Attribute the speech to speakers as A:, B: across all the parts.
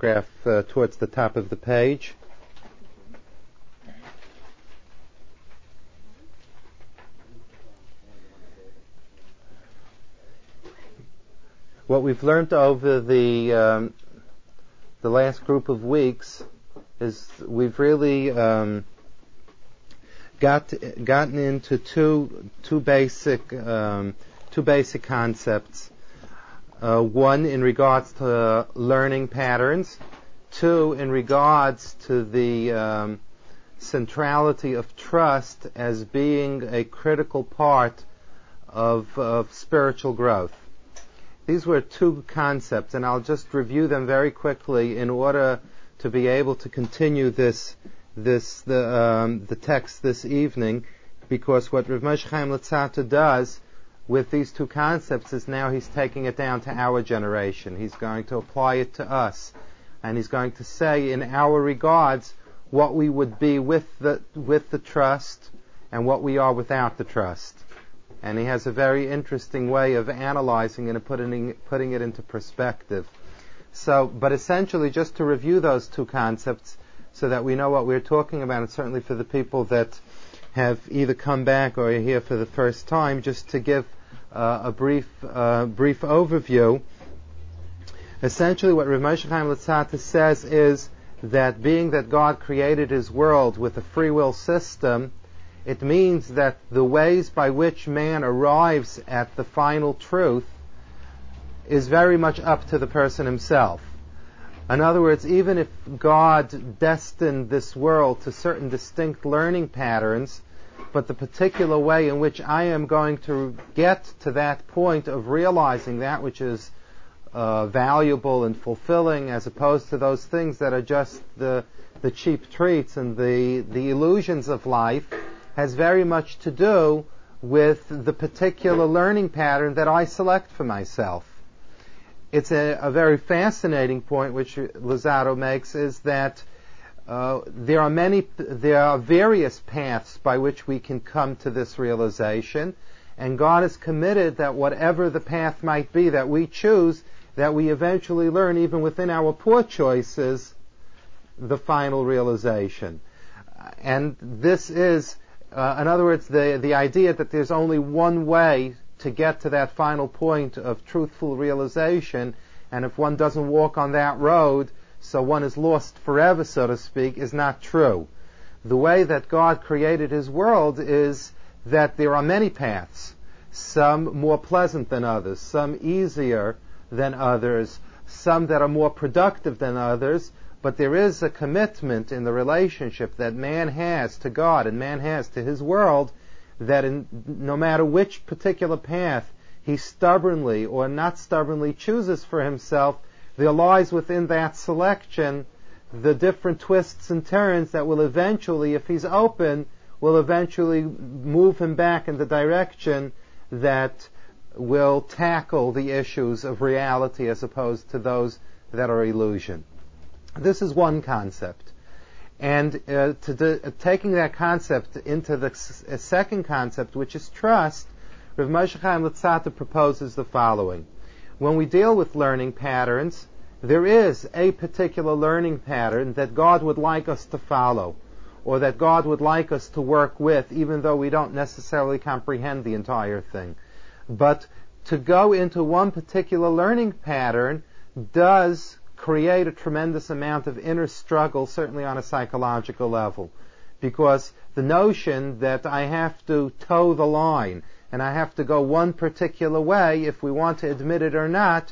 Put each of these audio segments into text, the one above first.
A: paragraph uh, towards the top of the page. What we've learned over the um, the last group of weeks is we've really um, got gotten into two two basic um, two basic concepts. Uh, one in regards to learning patterns. Two in regards to the um, centrality of trust as being a critical part of, of spiritual growth. These were two concepts, and I'll just review them very quickly in order to be able to continue this this the um, the text this evening, because what Rav Moshe Chaim Luzzatto does with these two concepts is now he's taking it down to our generation. He's going to apply it to us, and he's going to say in our regards what we would be with the with the trust and what we are without the trust. And he has a very interesting way of analyzing it and putting putting it into perspective. So, but essentially, just to review those two concepts so that we know what we're talking about, and certainly for the people that have either come back or are here for the first time, just to give uh, a brief uh, brief overview. Essentially, what Rav Moshe Chaim Luzzatto says is that being that God created His world with a free will system, it means that the ways by which man arrives at the final truth is very much up to the person himself. In other words, even if God destined this world to certain distinct learning patterns, but the particular way in which I am going to get to that point of realizing that which is uh, valuable and fulfilling, as opposed to those things that are just the the cheap treats and the the illusions of life, has very much to do with the particular learning pattern that I select for myself it's a, a, very fascinating point which Luzzatto makes is that uh, there are many, there are various paths by which we can come to this realization, and God is committed that whatever the path might be that we choose, that we eventually learn, even within our poor choices, the final realization. And this is, uh, in other words, the the idea that there's only one way to get to that final point of truthful realization. And if one doesn't walk on that road, so one is lost forever, so to speak, is not true. The way that God created His world is that there are many paths, some more pleasant than others, some easier than others, some that are more productive than others, but there is a commitment in the relationship that man has to God and man has to his world that in, no matter which particular path he stubbornly or not stubbornly chooses for himself, there lies within that selection the different twists and turns that will eventually, if he's open, will eventually move him back in the direction that will tackle the issues of reality as opposed to those that are illusion. This is one concept. And uh, to uh, taking that concept into the s- second concept, which is trust, Rav Moshe Chaim Luzzatto proposes the following. When we deal with learning patterns, there is a particular learning pattern that God would like us to follow, or that God would like us to work with, even though we don't necessarily comprehend the entire thing. But to go into one particular learning pattern does create a tremendous amount of inner struggle, certainly on a psychological level. Because the notion that I have to toe the line and I have to go one particular way, if we want to admit it or not,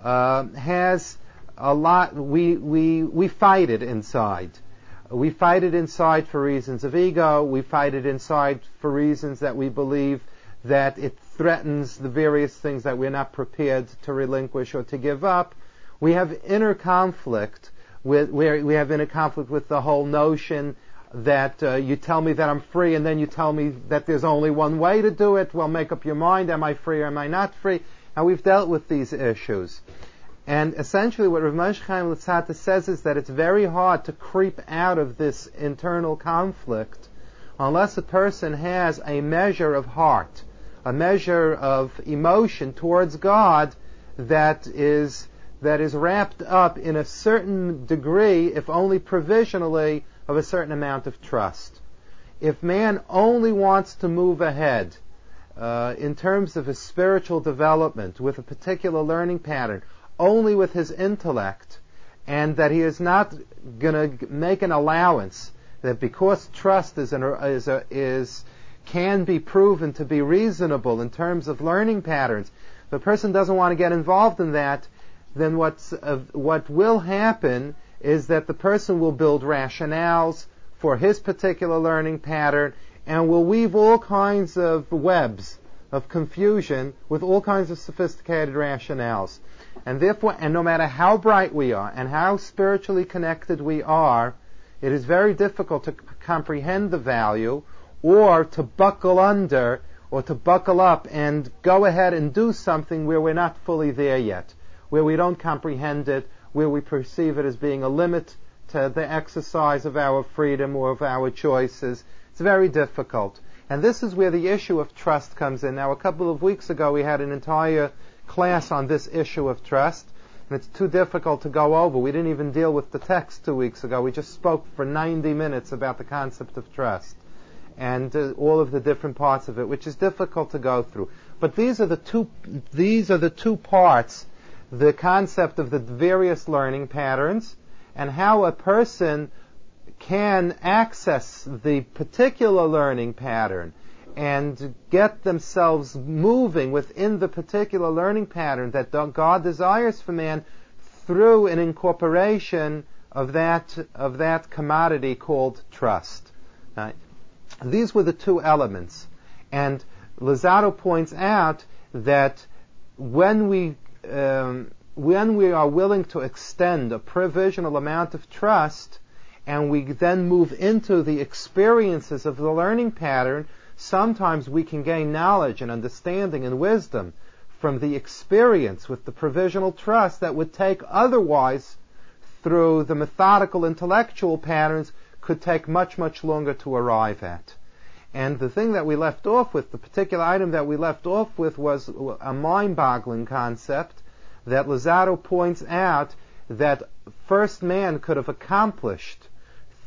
A: uh, has a lot, we, we, we fight it inside. We fight it inside for reasons of ego. We fight it inside for reasons that we believe that it threatens the various things that we're not prepared to relinquish or to give up we have inner conflict with where we have inner conflict with the whole notion that uh, you tell me that I'm free and then you tell me that there's only one way to do it. Well, make up your mind. Am I free or am I not free? And we've dealt with these issues. And essentially what Rav Moshe Chaim Luzzatto says is that it's very hard to creep out of this internal conflict unless a person has a measure of heart, a measure of emotion towards God that is that is wrapped up in a certain degree, if only provisionally, of a certain amount of trust. If man only wants to move ahead uh, in terms of his spiritual development with a particular learning pattern, only with his intellect, and that he is not going to make an allowance that because trust is, an, is, a, is can be proven to be reasonable in terms of learning patterns, the person doesn't want to get involved in that, then what's, uh, what will happen is that the person will build rationales for his particular learning pattern and will weave all kinds of webs of confusion with all kinds of sophisticated rationales. And therefore, and no matter how bright we are and how spiritually connected we are, it is very difficult to comprehend the value or to buckle under or to buckle up and go ahead and do something where we're not fully there yet, where we don't comprehend it, where we perceive it as being a limit to the exercise of our freedom or of our choices. It's very difficult. And this is where the issue of trust comes in. Now, a couple of weeks ago, we had an entire class on this issue of trust, and it's too difficult to go over. We didn't even deal with the text two weeks ago. We just spoke for 90 minutes about the concept of trust and uh, all of the different parts of it, which is difficult to go through. But these are the two these are the two parts, the concept of the various learning patterns and how a person can access the particular learning pattern and get themselves moving within the particular learning pattern that God desires for man through an incorporation of that of that commodity called trust. Right? These were the two elements. And Luzzatto points out that when we, Um, when we are willing to extend a provisional amount of trust, and we then move into the experiences of the learning pattern, sometimes we can gain knowledge and understanding and wisdom from the experience with the provisional trust that would take otherwise through the methodical intellectual patterns could take much, much longer to arrive at. And the thing that we left off with, the particular item that we left off with was a mind-boggling concept that Luzzatto points out that first man could have accomplished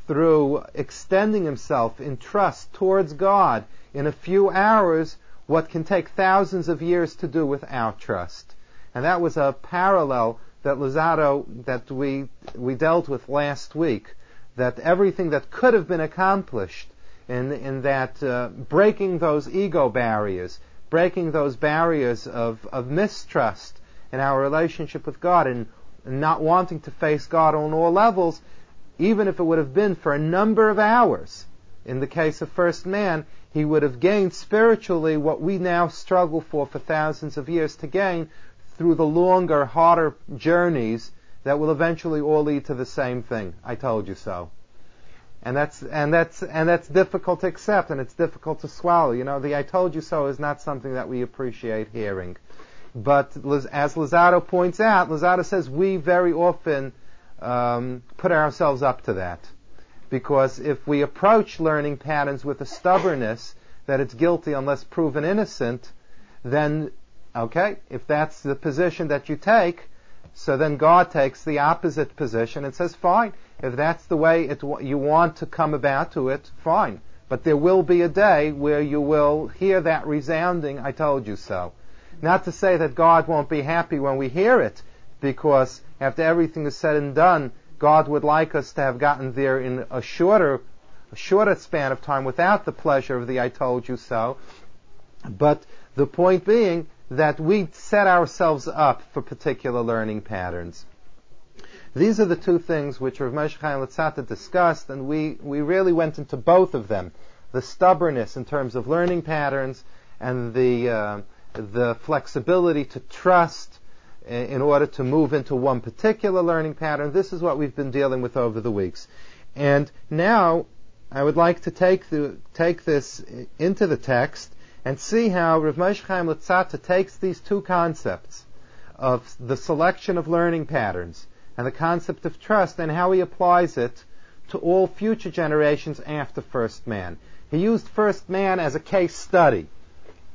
A: through extending himself in trust towards God in a few hours what can take thousands of years to do without trust. And that was a parallel that Luzzatto, that we, we dealt with last week that everything that could have been accomplished in, in that uh, breaking those ego barriers, breaking those barriers of, of mistrust in our relationship with God and not wanting to face God on all levels, even if it would have been for a number of hours. In the case of first man, he would have gained spiritually what we now struggle for for thousands of years to gain through the longer, harder journeys that will eventually all lead to the same thing. I told you so. And that's, and that's, and that's difficult to accept and it's difficult to swallow. You know, the I told you so is not something that we appreciate hearing. But as Luzzatto points out, Luzzatto says we very often um, put ourselves up to that. Because if we approach learning patterns with a stubbornness that it's guilty unless proven innocent, then, okay, if that's the position that you take, so then God takes the opposite position and says, fine, if that's the way it, you want to come about to it, fine. But there will be a day where you will hear that resounding, I told you so. Not to say that God won't be happy when we hear it, because after everything is said and done, God would like us to have gotten there in a shorter, a shorter span of time without the pleasure of the I told you so. But the point being that we set ourselves up for particular learning patterns. These are the two things which Rav Moshe Chaim Luzzatto discussed, and we, we really went into both of them. The stubbornness in terms of learning patterns and the, uh, the flexibility to trust in order to move into one particular learning pattern. This is what we've been dealing with over the weeks. And now I would like to take, the, take this into the text and see how Rav Moshe Chaim Luzzatto takes these two concepts of the selection of learning patterns and the concept of trust and how he applies it to all future generations after first man. He used first man as a case study.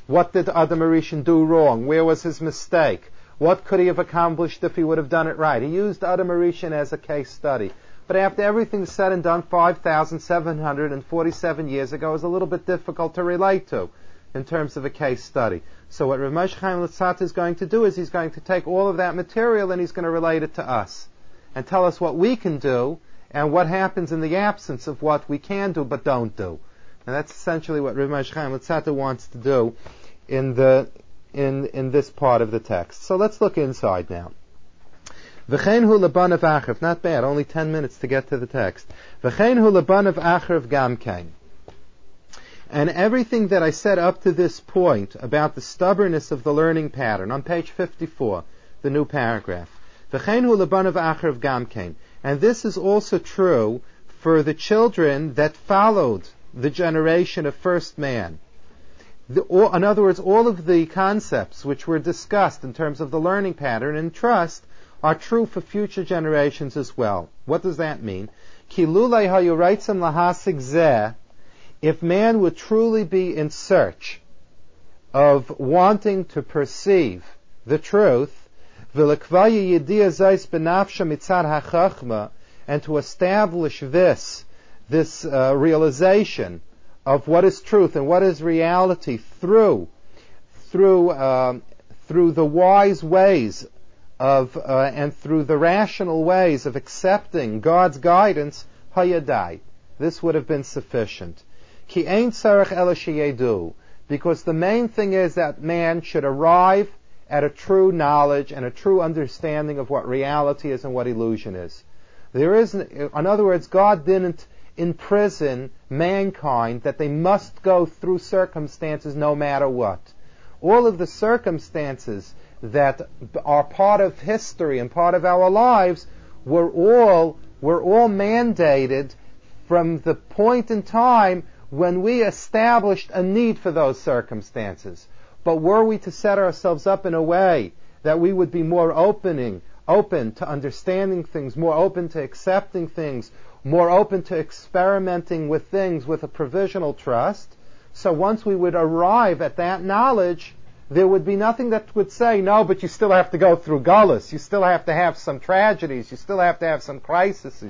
A: What did Adam HaRishon do wrong? Where was his mistake? What could he have accomplished if he would have done it right? He used Adam HaRishon as a case study. But after everything's said and done, 5,747 years ago is a little bit difficult to relate to in terms of a case study. So what Rav Moshe Chaim Luzzatto is going to do is he's going to take all of that material and he's going to relate it to us and tell us what we can do and what happens in the absence of what we can do but don't do. And that's essentially what Rav Moshe Chaim Luzzatto wants to do in the in, in this part of the text. So let's look inside now. V'chein hu lebanav achav, not bad, only ten minutes to get to the text. V'chein hu lebanav achav gamkein. And everything that I said up to this point about the stubbornness of the learning pattern, on page 54, the new paragraph. And this is also true for the children that followed the generation of first man. The, in other words, all of the concepts which were discussed in terms of the learning pattern and trust are true for future generations as well. What does that mean? If man would truly be in search of wanting to perceive the truth, and to establish this, this uh, realization of what is truth and what is reality through through um, through the wise ways of uh, and through the rational ways of accepting God's guidance. This would have been sufficient. Ki ein sarach because the main thing is that man should arrive at a true knowledge and a true understanding of what reality is and what illusion is. There is, in other words, God didn't imprison mankind that they must go through circumstances no matter what. All of the circumstances that are part of history and part of our lives were all were all mandated from the point in time when we established a need for those circumstances. But were we to set ourselves up in a way that we would be more opening, open to understanding things, more open to accepting things, more open to experimenting with things with a provisional trust. So once we would arrive at that knowledge, there would be nothing that would say, no, but you still have to go through gullus. You still have to have some tragedies. You still have to have some crises.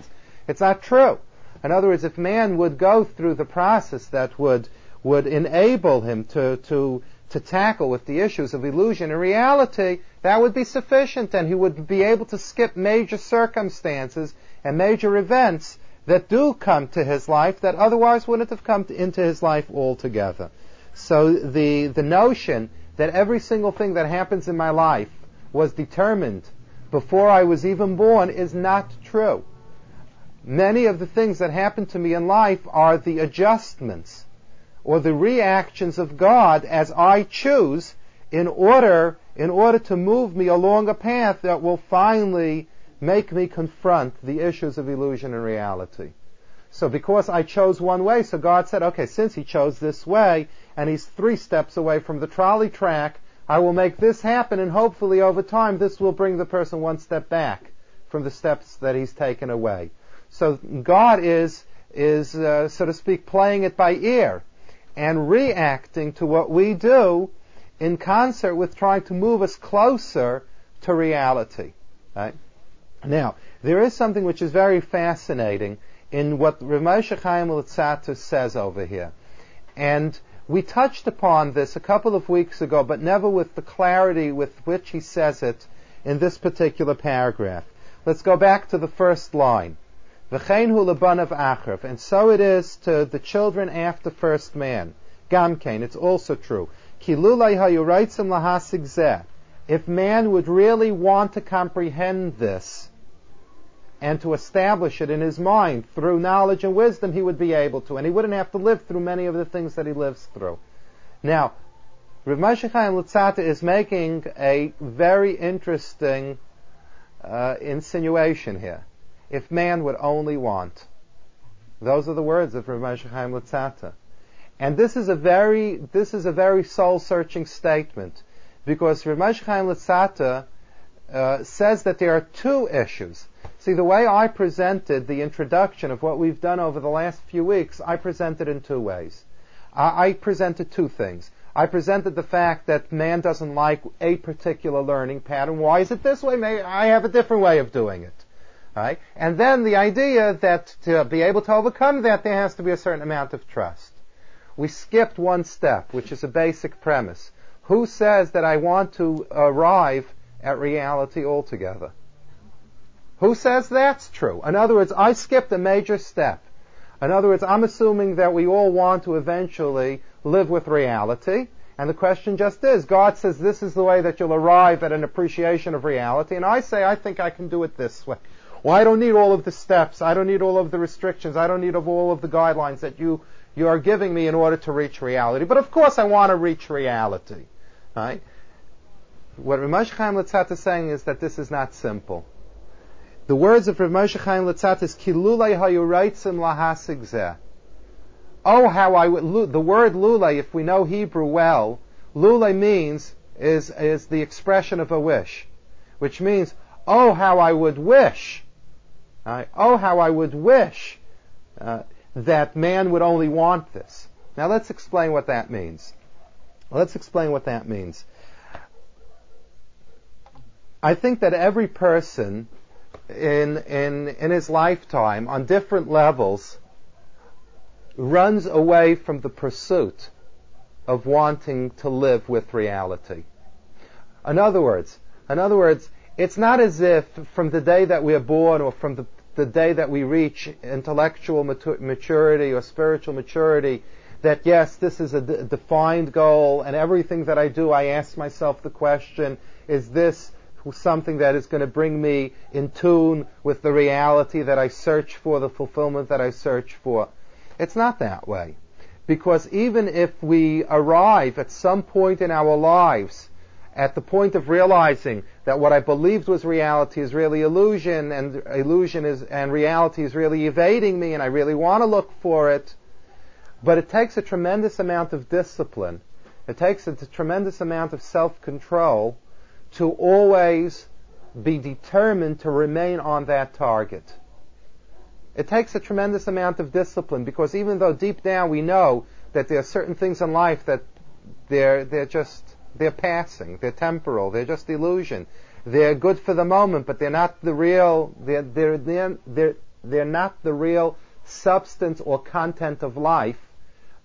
A: It's not true. In other words, if man would go through the process that would, would enable him to, to, to tackle with the issues of illusion and reality, that would be sufficient and he would be able to skip major circumstances and major events that do come to his life that otherwise wouldn't have come to, into his life altogether. So the, the notion that every single thing that happens in my life was determined before I was even born is not true. Many of the things that happen to me in life are the adjustments or the reactions of God as I choose in order, in order to move me along a path that will finally make me confront the issues of illusion and reality. So because I chose one way, so God said, okay, since he chose this way, and he's three steps away from the trolley track, I will make this happen, and hopefully over time this will bring the person one step back from the steps that he's taken away. So God is, is, uh, so to speak, playing it by ear and reacting to what we do in concert with trying to move us closer to reality. Right? Now, there is something which is very fascinating in what Ramosha Chaim Luzzatto says over here. And we touched upon this a couple of weeks ago, but never with the clarity with which he says it in this particular paragraph. Let's go back to the first line. V'chein. And so it is to the children after first man. Gamkein, it's also true. Kilulai hayuraitzim lahasig zeh if man would really want to comprehend this and to establish it in his mind through knowledge and wisdom, he would be able to, and he wouldn't have to live through many of the things that he lives through. Now, Rav Moshe Chaim Luzzatto is making a very interesting uh, insinuation here. If man would only want. Those are the words of Rav Moshe Chaim Luzzatto. And this is a very, this is a very soul-searching statement because Ramesh Chaim Luzzatto uh, says that there are two issues. See, the way I presented the introduction of what we've done over the last few weeks, I presented in two ways. I, I presented two things. I presented the fact that man doesn't like a particular learning pattern. Why is it this way? Maybe I have a different way of doing it. And then the idea that to be able to overcome that, there has to be a certain amount of trust. We skipped one step, which is a basic premise. Who says that I want to arrive at reality altogether? Who says that's true? In other words, I skipped a major step. In other words, I'm assuming that we all want to eventually live with reality. And the question just is, God says this is the way that you'll arrive at an appreciation of reality. And I say, I think I can do it this way. Well, I don't need all of the steps. I don't need all of the restrictions. I don't need all of the guidelines that you, you are giving me in order to reach reality. But of course I want to reach reality. Right? What Ramesh Chaim Luzzatto is saying is that this is not simple. The words of Rav Moshe Chaim Luzzatto is kilulei hayuraitzim lahasig zeh. Oh, how I would, the word lulei, if we know Hebrew well, lulei means, is, is the expression of a wish, which means, oh, how I would wish, uh, oh, how I would wish uh, that man would only want this. Now let's explain what that means. Let's explain what that means. I think that every person in, in, in his lifetime on different levels runs away from the pursuit of wanting to live with reality. In other words, in other words, it's not as if from the day that we are born or from the, the day that we reach intellectual maturity or spiritual maturity that yes, this is a d- defined goal and everything that I do, I ask myself the question, is this something that is going to bring me in tune with the reality that I search for, the fulfillment that I search for? It's not that way. Because even if we arrive at some point in our lives at the point of realizing that what I believed was reality is really illusion and illusion is, and reality is really evading me and I really want to look for it, but it takes a tremendous amount of discipline. It takes a tremendous amount of self-control to always be determined to remain on that target. It takes a tremendous amount of discipline because even though deep down we know that there are certain things in life that they're, they're just, they're passing, they're temporal, they're just illusion. They're good for the moment, but they're not the real, they're, they're, they're, they're, not the real substance or content of life.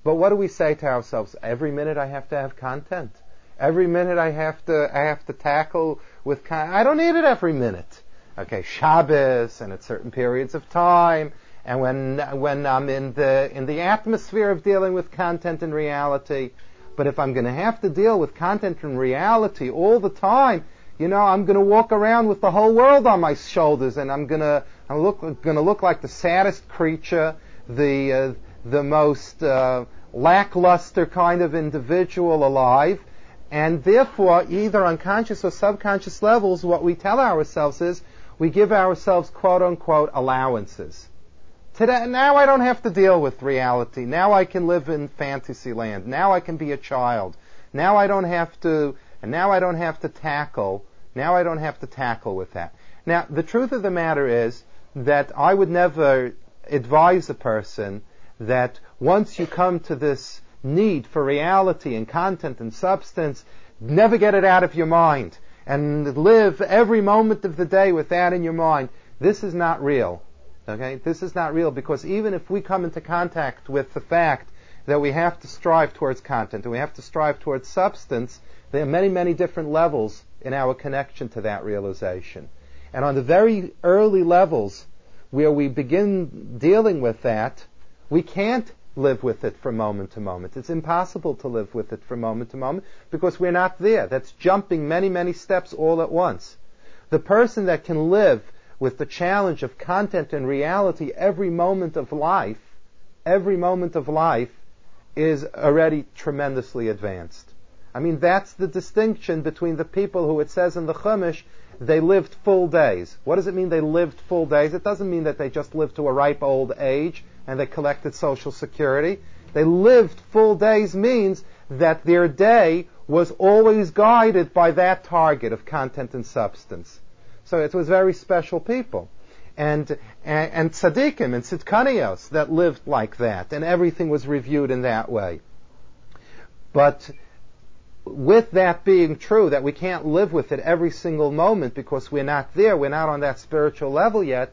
A: But what do we say to ourselves? Every minute I have to have content. Every minute I have to, I have to tackle with, con- I don't need it every minute okay, Shabbos and at certain periods of time, and when when I'm in the in the atmosphere of dealing with content and reality. But if I'm going to have to deal with content and reality all the time, you know, I'm going to walk around with the whole world on my shoulders, and I'm going to I'm look going to look like the saddest creature, the uh, the most uh, lackluster kind of individual alive. And therefore, either unconscious or subconscious levels, what we tell ourselves is, we give ourselves quote unquote allowances. Today, now I don't have to deal with reality. Now I can live in fantasy land. Now I can be a child. Now I don't have to, and now I don't have to tackle, now I don't have to tackle with that. Now, the truth of the matter is that I would never advise a person that once you come to this need for reality and content and substance, never get it out of your mind and live every moment of the day with that in your mind, this is not real. Okay? This is not real because even if we come into contact with the fact that we have to strive towards content and we have to strive towards substance, there are many, many different levels in our connection to that realization. And on the very early levels where we begin dealing with that, we can't live with it from moment to moment. It's impossible to live with it from moment to moment because we're not there. That's jumping many, many steps all at once. The person that can live with the challenge of content and reality every moment of life, every moment of life is already tremendously advanced. I mean, that's the distinction between the people who it says in the Chumash, they lived full days. What does it mean they lived full days? It doesn't mean that they just lived to a ripe old age and they collected Social Security. They lived full days means that their day was always guided by that target of content and substance. So it was very special people. And, and, and tzaddikim and tzidkanios that lived like that, and everything was reviewed in that way. But with that being true, that we can't live with it every single moment because we're not there, we're not on that spiritual level yet.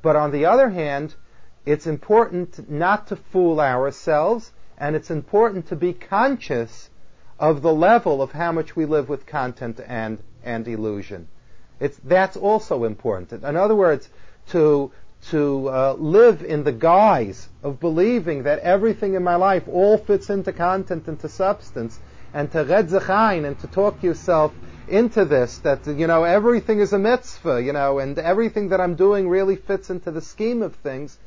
A: But on the other hand, it's important not to fool ourselves, and it's important to be conscious of the level of how much we live with content and, and illusion. It's, that's also important. In other words, to, to uh, live in the guise of believing that everything in my life all fits into content, into substance, and to red zechain and to talk yourself into this, that, you know, everything is a mitzvah, you know, and everything that I'm doing really fits into the scheme of things.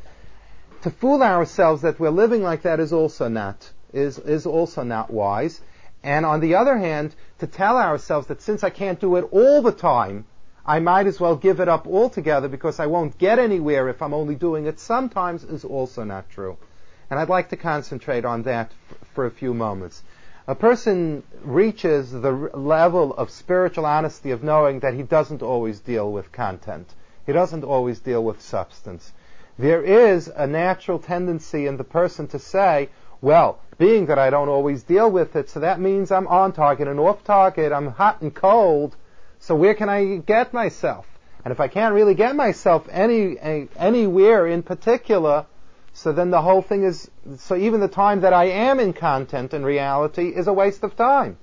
A: To fool ourselves that we're living like that is also not, is, is also not wise. And on the other hand, to tell ourselves that since I can't do it all the time, I might as well give it up altogether because I won't get anywhere if I'm only doing it sometimes is also not true. And I'd like to concentrate on that f- for a few moments a person reaches the level of spiritual honesty of knowing that he doesn't always deal with content. He doesn't always deal with substance. There is a natural tendency in the person to say, well, being that I don't always deal with it, so that means I'm on target and off target, I'm hot and cold, so where can I get myself? And if I can't really get myself any, anywhere in particular, so then the whole thing is, so even the time that I am in content and reality is a waste of time.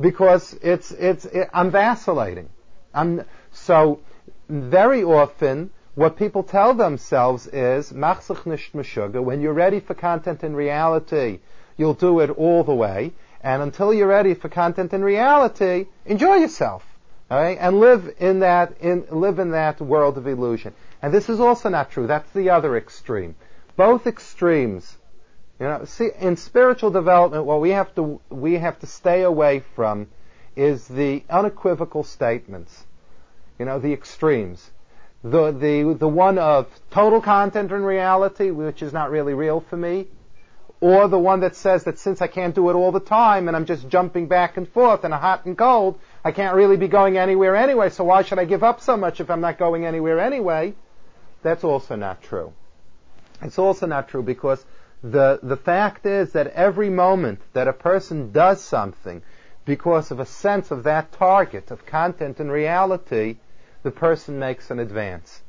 A: Because it's, it's, it, I'm vacillating. I'm, so very often, what people tell themselves is, mach sich nicht meshuga, when you're ready for content and reality, you'll do it all the way, and until you're ready for content and reality, enjoy yourself. Right? And live in that, in, live in that world of illusion. And this is also not true. That's the other extreme both extremes. You know, see, in spiritual development, what we have to we have to stay away from is the unequivocal statements. You know, the extremes. The the the one of total content and reality, which is not really real for me, or the one that says that since I can't do it all the time and I'm just jumping back and forth and hot and cold, I can't really be going anywhere anyway. So why should I give up so much if I'm not going anywhere anyway? That's also not true. It's also not true because the, the fact is that every moment that a person does something because of a sense of that target of content and reality, the person makes an advance.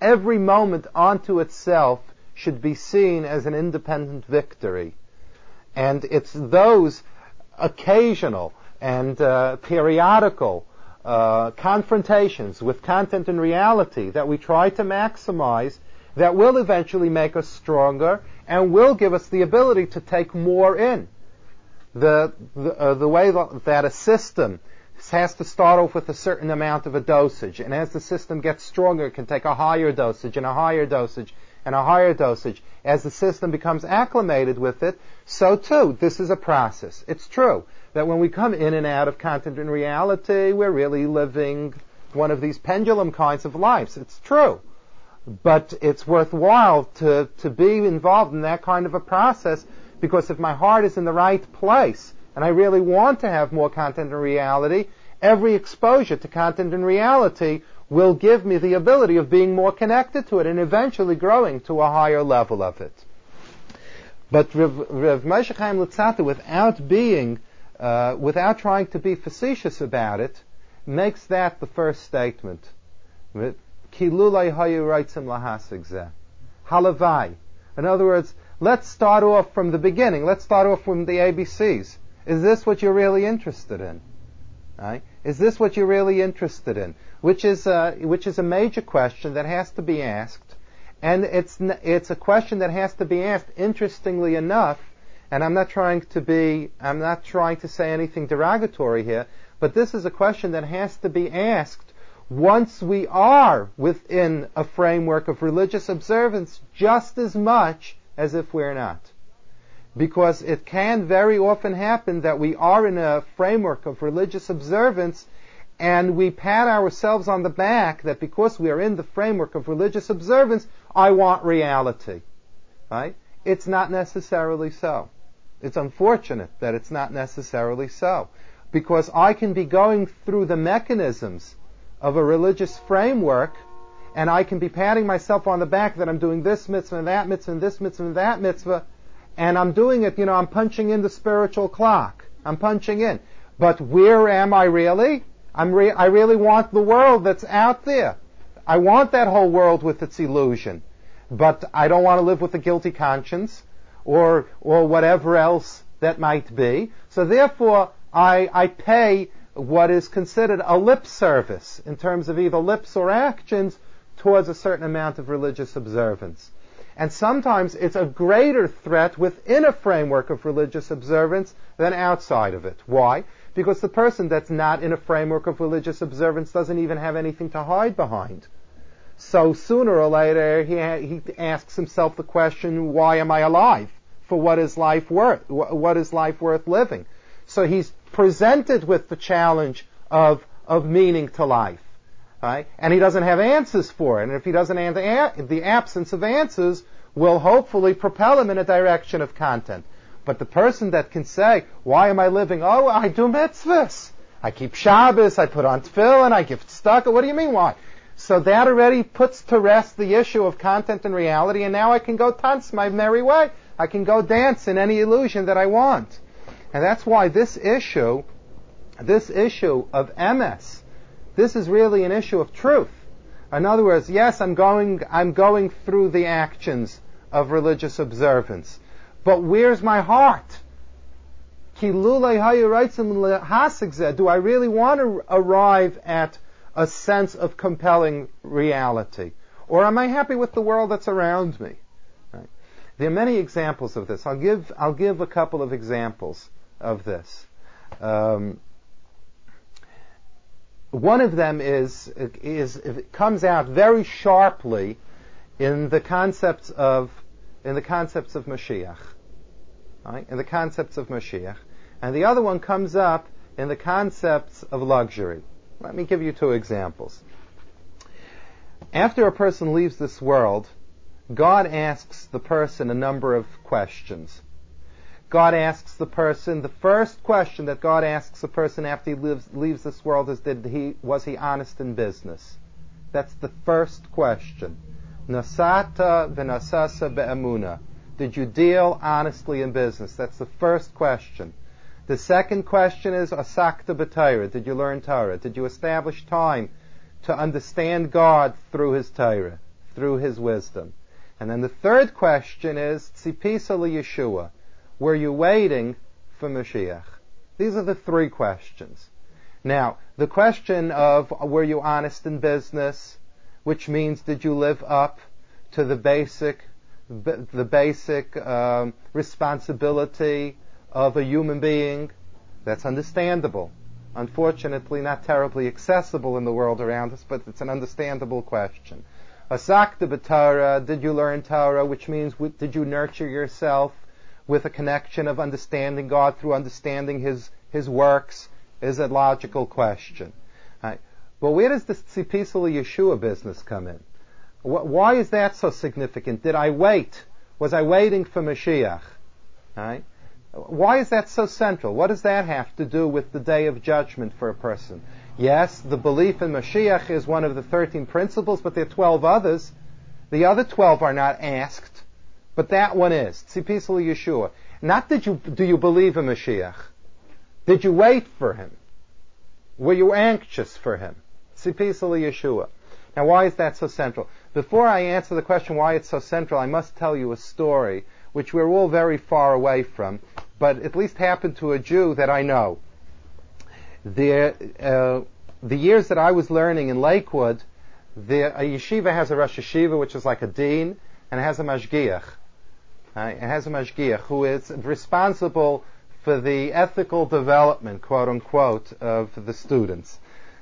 A: Every moment onto itself should be seen as an independent victory. And it's those occasional and uh, periodical uh, confrontations with content and reality that we try to maximize that will eventually make us stronger and will give us the ability to take more in. The, the, uh, the way that a system has to start off with a certain amount of a dosage, and as the system gets stronger, it can take a higher dosage and a higher dosage and a higher dosage. As the system becomes acclimated with it, so too, this is a process. It's true that when we come in and out of content and reality, we're really living one of these pendulum kinds of lives. It's true. But it's worthwhile to, to be involved in that kind of a process because if my heart is in the right place and I really want to have more content and reality, every exposure to content and reality will give me the ability of being more connected to it and eventually growing to a higher level of it. But Rav, Rav Moshe Chaim Luzzatto, without being, uh, without trying to be facetious about it, makes that the first statement. Kilulai hayu reitzim lahasig Halavai. In other words, let's start off from the beginning. Let's start off from the ABCs. Is this what you're really interested in? Right? Is this what you're really interested in? Which is a, which is a major question that has to be asked, and it's it's a question that has to be asked. Interestingly enough, and I'm not trying to be I'm not trying to say anything derogatory here, but this is a question that has to be asked once we are within a framework of religious observance just as much as if we're not. Because it can very often happen that we are in a framework of religious observance and we pat ourselves on the back that because we are in the framework of religious observance, I want reality. Right? It's not necessarily so. It's unfortunate that it's not necessarily so. Because I can be going through the mechanisms of a religious framework, and I can be patting myself on the back that I'm doing this mitzvah and that mitzvah and this mitzvah and that mitzvah, and I'm doing it, you know, I'm punching in the spiritual clock. I'm punching in. But where am I really? Re- I really want the world that's out there. I want that whole world with its illusion. But I don't want to live with a guilty conscience or, or whatever else that might be. So therefore, I, I pay what is considered a lip service in terms of either lips or actions towards a certain amount of religious observance. And sometimes it's a greater threat within a framework of religious observance than outside of it. Why? Because the person that's not in a framework of religious observance doesn't even have anything to hide behind. So sooner or later, he, he asks himself the question, why am I alive? For what is life worth? What is life worth living? So he's presented with the challenge of, of meaning to life. Right? And he doesn't have answers for it. And if he doesn't have the absence of answers will hopefully propel him in a direction of content. But the person that can say, why am I living? Oh, I do mitzvahs. I keep Shabbos, I put on tefillin, I give tzedakah. What do you mean why? So that already puts to rest the issue of content and reality, and now I can go dance my merry way. I can go dance in any illusion that I want. And that's why this issue, this issue of emes, this is really an issue of truth. In other words, yes, I'm going, I'm going through the actions of religious observance. But where's my heart? Do I really want to arrive at a sense of compelling reality? Or am I happy with the world that's around me? Right. There are many examples of this. I'll give, I'll give a couple of examples of this. Um, one of them is, is it comes out very sharply in the concepts of in the concepts of Mashiach, right? In the concepts of Mashiach, and the other one comes up in the concepts of luxury. Let me give you two examples. After a person leaves this world, God asks the person a number of questions. God asks the person, the first question that God asks a person after he leaves this world is, did he, was he honest in business? That's the first question. Nasata v'nasasa be'amuna. Did you deal honestly in business? That's the first question. The second question is asakta b'Torah. Did you learn Torah? Did you establish time to understand God through His Torah, through His wisdom? And then the third question is tzipisa Yeshua. Were you waiting for Mashiach? These are the three questions. Now, the question of were you honest in business? which means did you live up to the basic the basic um, responsibility of a human being? That's understandable. Unfortunately, not terribly accessible in the world around us, but it's an understandable question. Asakta b'Torah, did you learn Torah, which means did you nurture yourself with a connection of understanding God through understanding His, His works, is a logical question. Right. Well, where does this Tzipisal Yeshua business come in? Why is that so significant? Did I wait? Was I waiting for Mashiach? Right? Why is that so central? What does that have to do with the day of judgment for a person? Yes, the belief in Mashiach is one of the 13 principles, but there are 12 others. The other 12 are not asked, but that one is. Tzipisal Yeshua. Not did you, do you believe in Mashiach? Did you wait for him? Were you anxious for him? Tzipisali Yeshua. Now, why is that so central? Before I answer the question why it's so central, I must tell you a story which we're all very far away from, but at least happened to a Jew that I know. The, uh, the years that I was learning in Lakewood, the a yeshiva has a Rosh Yeshiva, which is like a dean, and it has a mashgiach. Uh, it has a mashgiach who is responsible for the ethical development, quote unquote, of the students.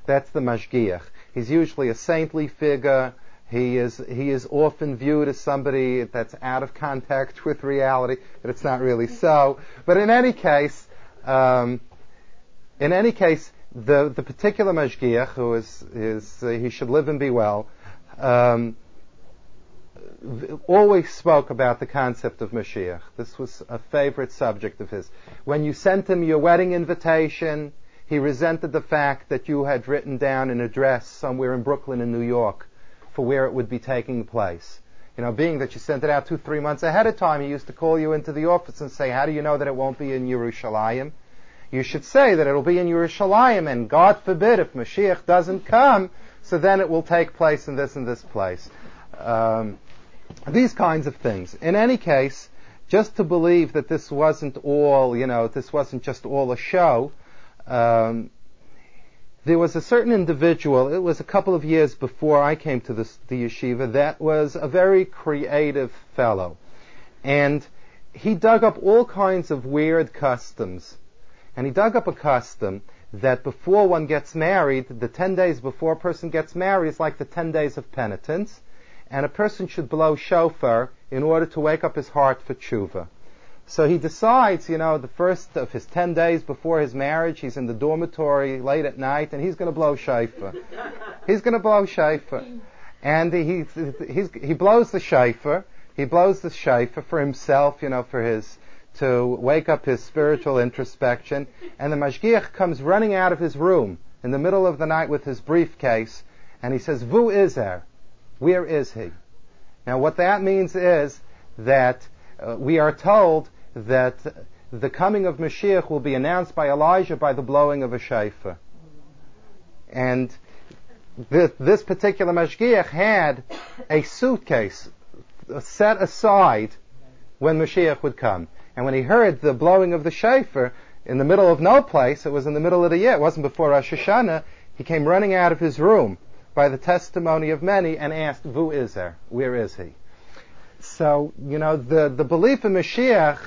A: That's the mashgiach. He's usually a saintly figure. He is, he is often viewed as somebody that's out of contact with reality, but it's not really so. But in any case, um, in any case, the, the particular mashgiach, who is, is uh, he should live and be well, um, always spoke about the concept of Mashiach. This was a favorite subject of his. When you sent him your wedding invitation, he resented the fact that you had written down an address somewhere in Brooklyn in New York for where it would be taking place. You know, being that you sent it out two, three months ahead of time, he used to call you into the office and say, how do you know that it won't be in Yerushalayim? you should say that it'll be in Yerushalayim, and God forbid if Mashiach doesn't come, so then it will take place in this and this place. Um, these kinds of things. In any case, just to believe that this wasn't all, you know, this wasn't just all a show, um, there was a certain individual, it was a couple of years before I came to this, the yeshiva, that was a very creative fellow. And he dug up all kinds of weird customs. And he dug up a custom that before one gets married, the 10 days before a person gets married is like the 10 days of penitence, and a person should blow shofar in order to wake up his heart for tshuva. So he decides, you know, the first of his 10 days before his marriage, he's in the dormitory late at night, and he's going to blow shofar. he's going to blow shofar. And he, he blows the shofar, he blows the shofar for himself, you know, for his to wake up his spiritual introspection, and the mashgiach comes running out of his room in the middle of the night with his briefcase, and he says, "Vu is there? Where is he?" Now, what that means is that uh, we are told that the coming of Mashiach will be announced by Elijah by the blowing of a shofar. And this, particular mashgiach had a suitcase set aside when Mashiach would come. And when he heard the blowing of the shofar in the middle of no place, it was in the middle of the year, it wasn't before Rosh Hashanah, he came running out of his room by the testimony of many and asked, Who is there? Where is he? So, you know, the, the belief in Mashiach,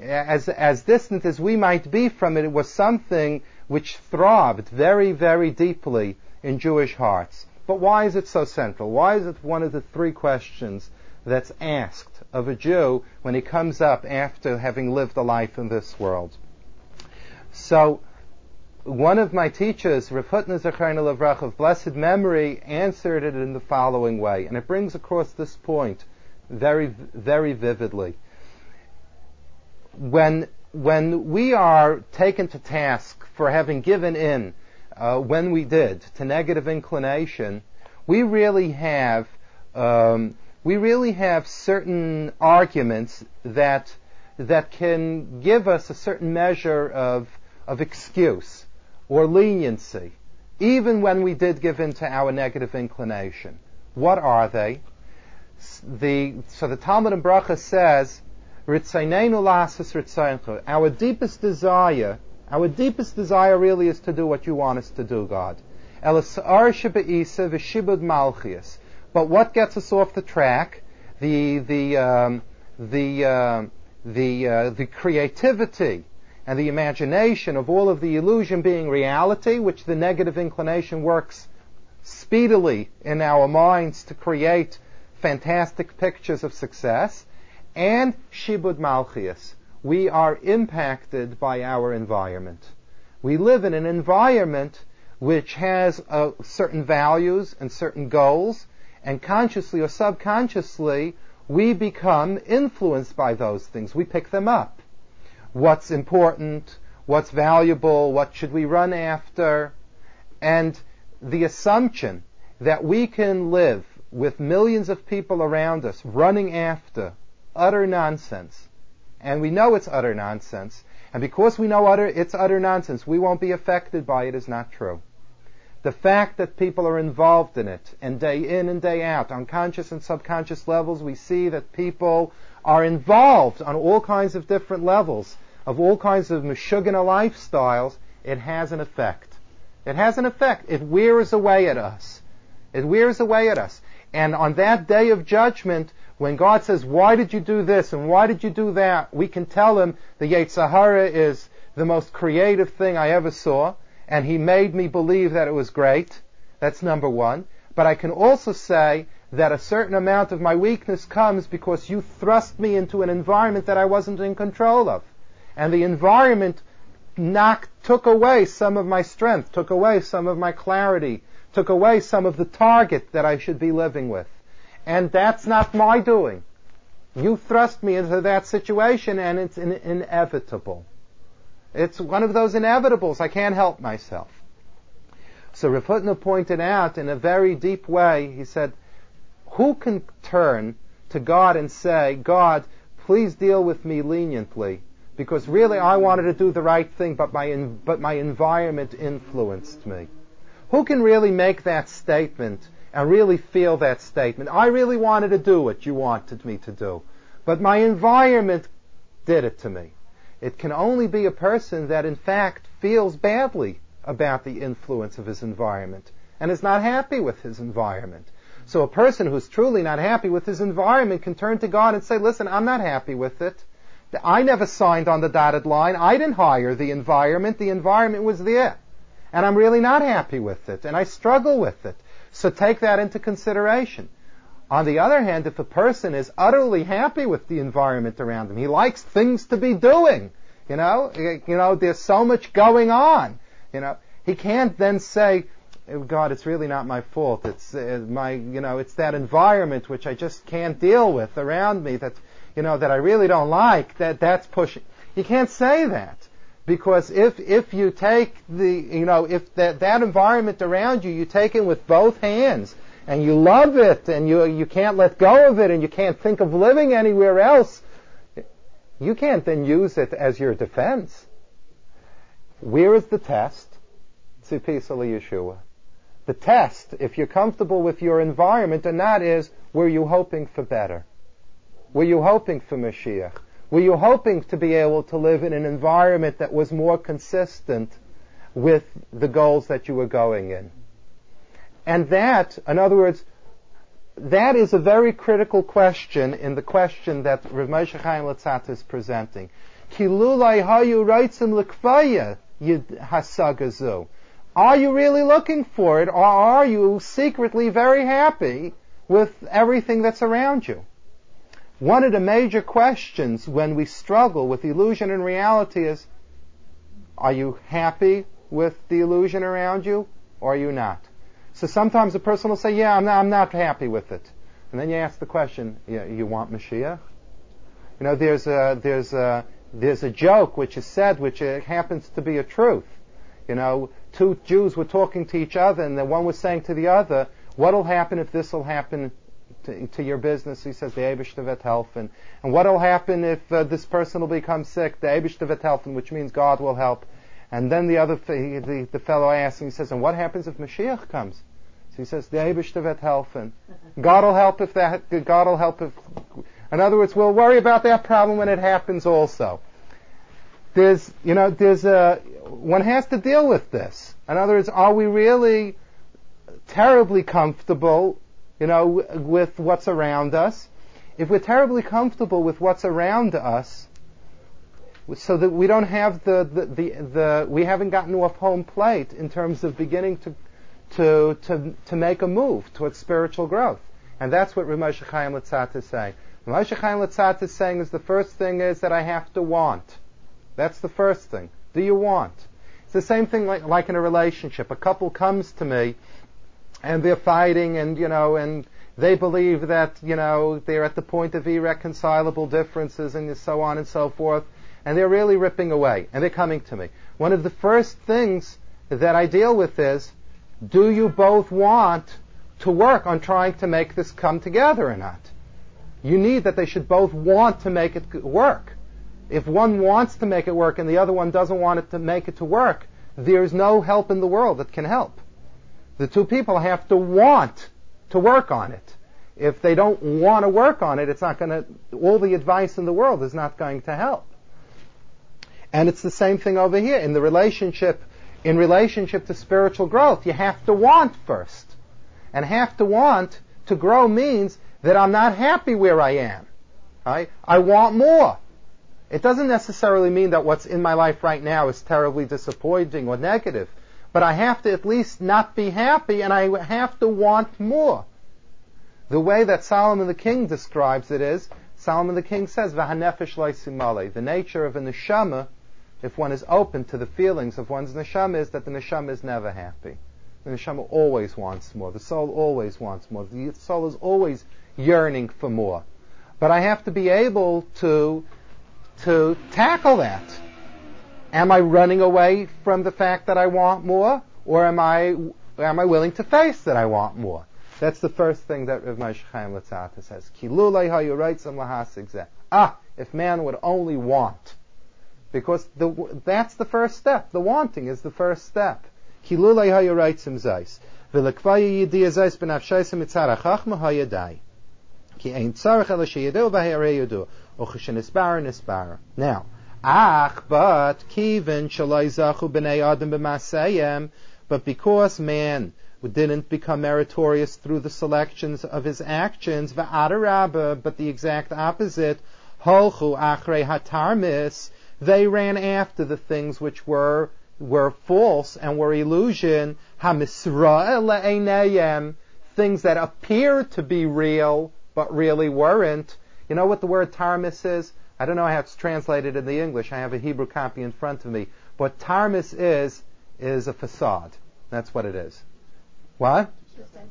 A: as, as distant as we might be from it, it was something which throbbed very, very deeply in Jewish hearts. But why is it so central? Why is it one of the three questions that's asked of a Jew when he comes up after having lived a life in this world. So, one of my teachers, Rav Hutner Zechariah of blessed memory, answered it in the following way, and it brings across this point very, very vividly. When, when we are taken to task for having given in, uh, when we did, to negative inclination, we really have um, we really have certain arguments that that can give us a certain measure of of excuse or leniency, even when we did give in to our negative inclination. What are they? The, so the Talmud and Bracha says, Our deepest desire, our deepest desire really is to do what you want us to do, God. But what gets us off the track? The the um, the uh, the uh, the creativity and the imagination of all of the illusion being reality, which the negative inclination works speedily in our minds to create fantastic pictures of success, and shibud malchias. We are impacted by our environment. We live in an environment which has uh, certain values and certain goals, and consciously or subconsciously, we become influenced by those things. We pick them up. What's important? What's valuable? What should we run after? And the assumption that we can live with millions of people around us running after utter nonsense, and we know it's utter nonsense, and because we know utter, it's utter nonsense, we won't be affected by it is not true. The fact that people are involved in it, and day in and day out, on conscious and subconscious levels, we see that people are involved on all kinds of different levels, of all kinds of Meshuggah lifestyles, it has an effect. It has an effect. It wears away at us. It wears away at us. And on that day of judgment, when God says, why did you do this and why did you do that, we can tell him the Yetzer Hara is the most creative thing I ever saw and he made me believe that it was great. That's number one. But I can also say that a certain amount of my weakness comes because you thrust me into an environment that I wasn't in control of. And the environment knocked, took away some of my strength, took away some of my clarity, took away some of the target that I should be living with. And that's not my doing. You thrust me into that situation and it's in- inevitable. It's one of those inevitables. I can't help myself. So Rav Hutner pointed out in a very deep way, he said, who can turn to God and say, God, please deal with me leniently because really I wanted to do the right thing, but my, but my environment influenced me. Who can really make that statement and really feel that statement? I really wanted to do what you wanted me to do, but my environment did it to me. It can only be a person that in fact feels badly about the influence of his environment and is not happy with his environment. So a person who's truly not happy with his environment can turn to God and say, listen, I'm not happy with it. I never signed on the dotted line. I didn't hire the environment. The environment was there. And I'm really not happy with it. And I struggle with it. So take that into consideration. On the other hand, if a person is utterly happy with the environment around him, he likes things to be doing. You know, you know, there's so much going on. You know, he can't then say, God, it's really not my fault. It's uh, my, you know, it's that environment which I just can't deal with around me that, you know, that I really don't like. That that's pushing. You can't say that because if if you take the, you know, if that that environment around you, you take it with both hands and you love it and you you can't let go of it and you can't think of living anywhere else, you can't then use it as your defense. Where is the test? Tzipisa Yeshua. The test, if you're comfortable with your environment, and that is, were you hoping for better? Were you hoping for Mashiach? Were you hoping to be able to live in an environment that was more consistent with the goals that you were going in? And that, in other words, that is a very critical question in the question that Rav Moshe Chaim Luzzatto is presenting. Are you really looking for it, or are you secretly very happy with everything that's around you? One of the major questions when we struggle with illusion and reality is, are you happy with the illusion around you, or are you not? So sometimes a person will say, yeah, I'm not, I'm not happy with it. And then you ask the question, yeah, you want Mashiach? You know, there's a, there's a, there's a joke which is said, which happens to be a truth. You know, two Jews were talking to each other, and the one was saying to the other, "What'll happen if this will happen to, to, your business?" He says, "The Eibishter helfen." And what'll happen if uh, this person will become sick? The Eibishter helfen, which means God will help. And then the other the, the fellow asks, and he says, "And what happens if Mashiach comes?" So he says, "The Eibishter helfen." God will help if that. God will help if. In other words, we'll worry about that problem when it happens also there's, you know, there's a, one has to deal with this. In other words, are we really terribly comfortable, you know, with what's around us? If we're terribly comfortable with what's around us, so that we don't have the, the, the, the we haven't gotten off home plate in terms of beginning to, to, to, to make a move towards spiritual growth. And that's what Rav Moshe Chaim Luzzatto is saying. Rav Moshe Chaim Luzzatto is saying is the first thing is that I have to want. That's the first thing. Do you want? It's the same thing like, like in a relationship. A couple comes to me and they're fighting and, you know, and they believe that, you know, they're at the point of irreconcilable differences and so on and so forth. And they're really ripping away and they're coming to me. One of the first things that I deal with is, do you both want to work on trying to make this come together or not? You need that they should both want to make it work. If one wants to make it work and the other one doesn't want it to make it to work, there's no help in the world that can help. The two people have to want to work on it. If they don't want to work on it, it's not going to, all the advice in the world is not going to help. And it's the same thing over here. In the relationship, in relationship to spiritual growth, you have to want first. And have to want to grow means that I'm not happy where I am. Right? I want more. It doesn't necessarily mean that what's in my life right now is terribly disappointing or negative, but I have to at least not be happy and I have to want more. The way that Solomon the king describes it is, Solomon the king says, loisimale. The nature of a neshama, if one is open to the feelings of one's neshama, is that the neshama is never happy. The neshama always wants more. The soul always wants more. The soul is always yearning for more. But I have to be able to to tackle that. Am I running away from the fact that I want more, or am I am I willing to face that I want more? That's the first thing that Rav Moshe Chaim Luzzatto says. Ah, if man would only want, because the, that's the first step. The wanting is the first step. Kilulei. Ucheshen isbar nisbar. Now, ach, but kivin shalai zachu b'nei adam b'masayim, but because man didn't become meritorious through the selections of his actions, v'adarabba, but the exact opposite, holchu achrei hatarmis, they ran after the things which were were false and were illusion, hamisra things that appear to be real but really weren't. You know what the word tarmis is? I don't know how it's translated in the English. I have a Hebrew copy in front of me. What tarmis is is a facade. That's what it is. What?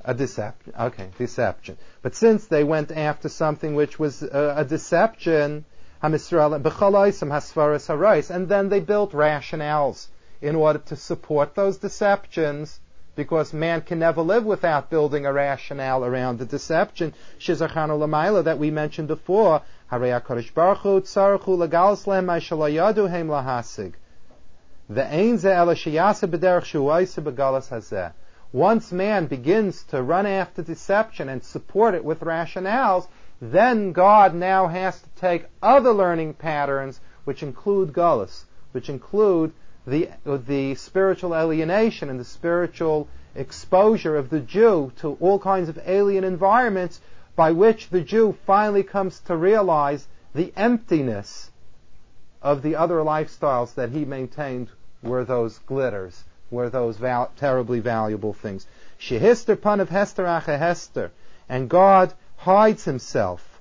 A: A deception. Okay, deception. But since they went after something which was a, a deception, and then they built rationales in order to support those deceptions, because man can never live without building a rationale around the deception. Shizachanu Lamaila that we mentioned before. Once man begins to run after deception and support it with rationales, then God now has to take other learning patterns, which include gullus, which include the, the spiritual alienation and the spiritual exposure of the Jew to all kinds of alien environments, by which the Jew finally comes to realize the emptiness of the other lifestyles that he maintained were those glitters, were those val- terribly valuable things. Shehister of Hester Hester, and God hides himself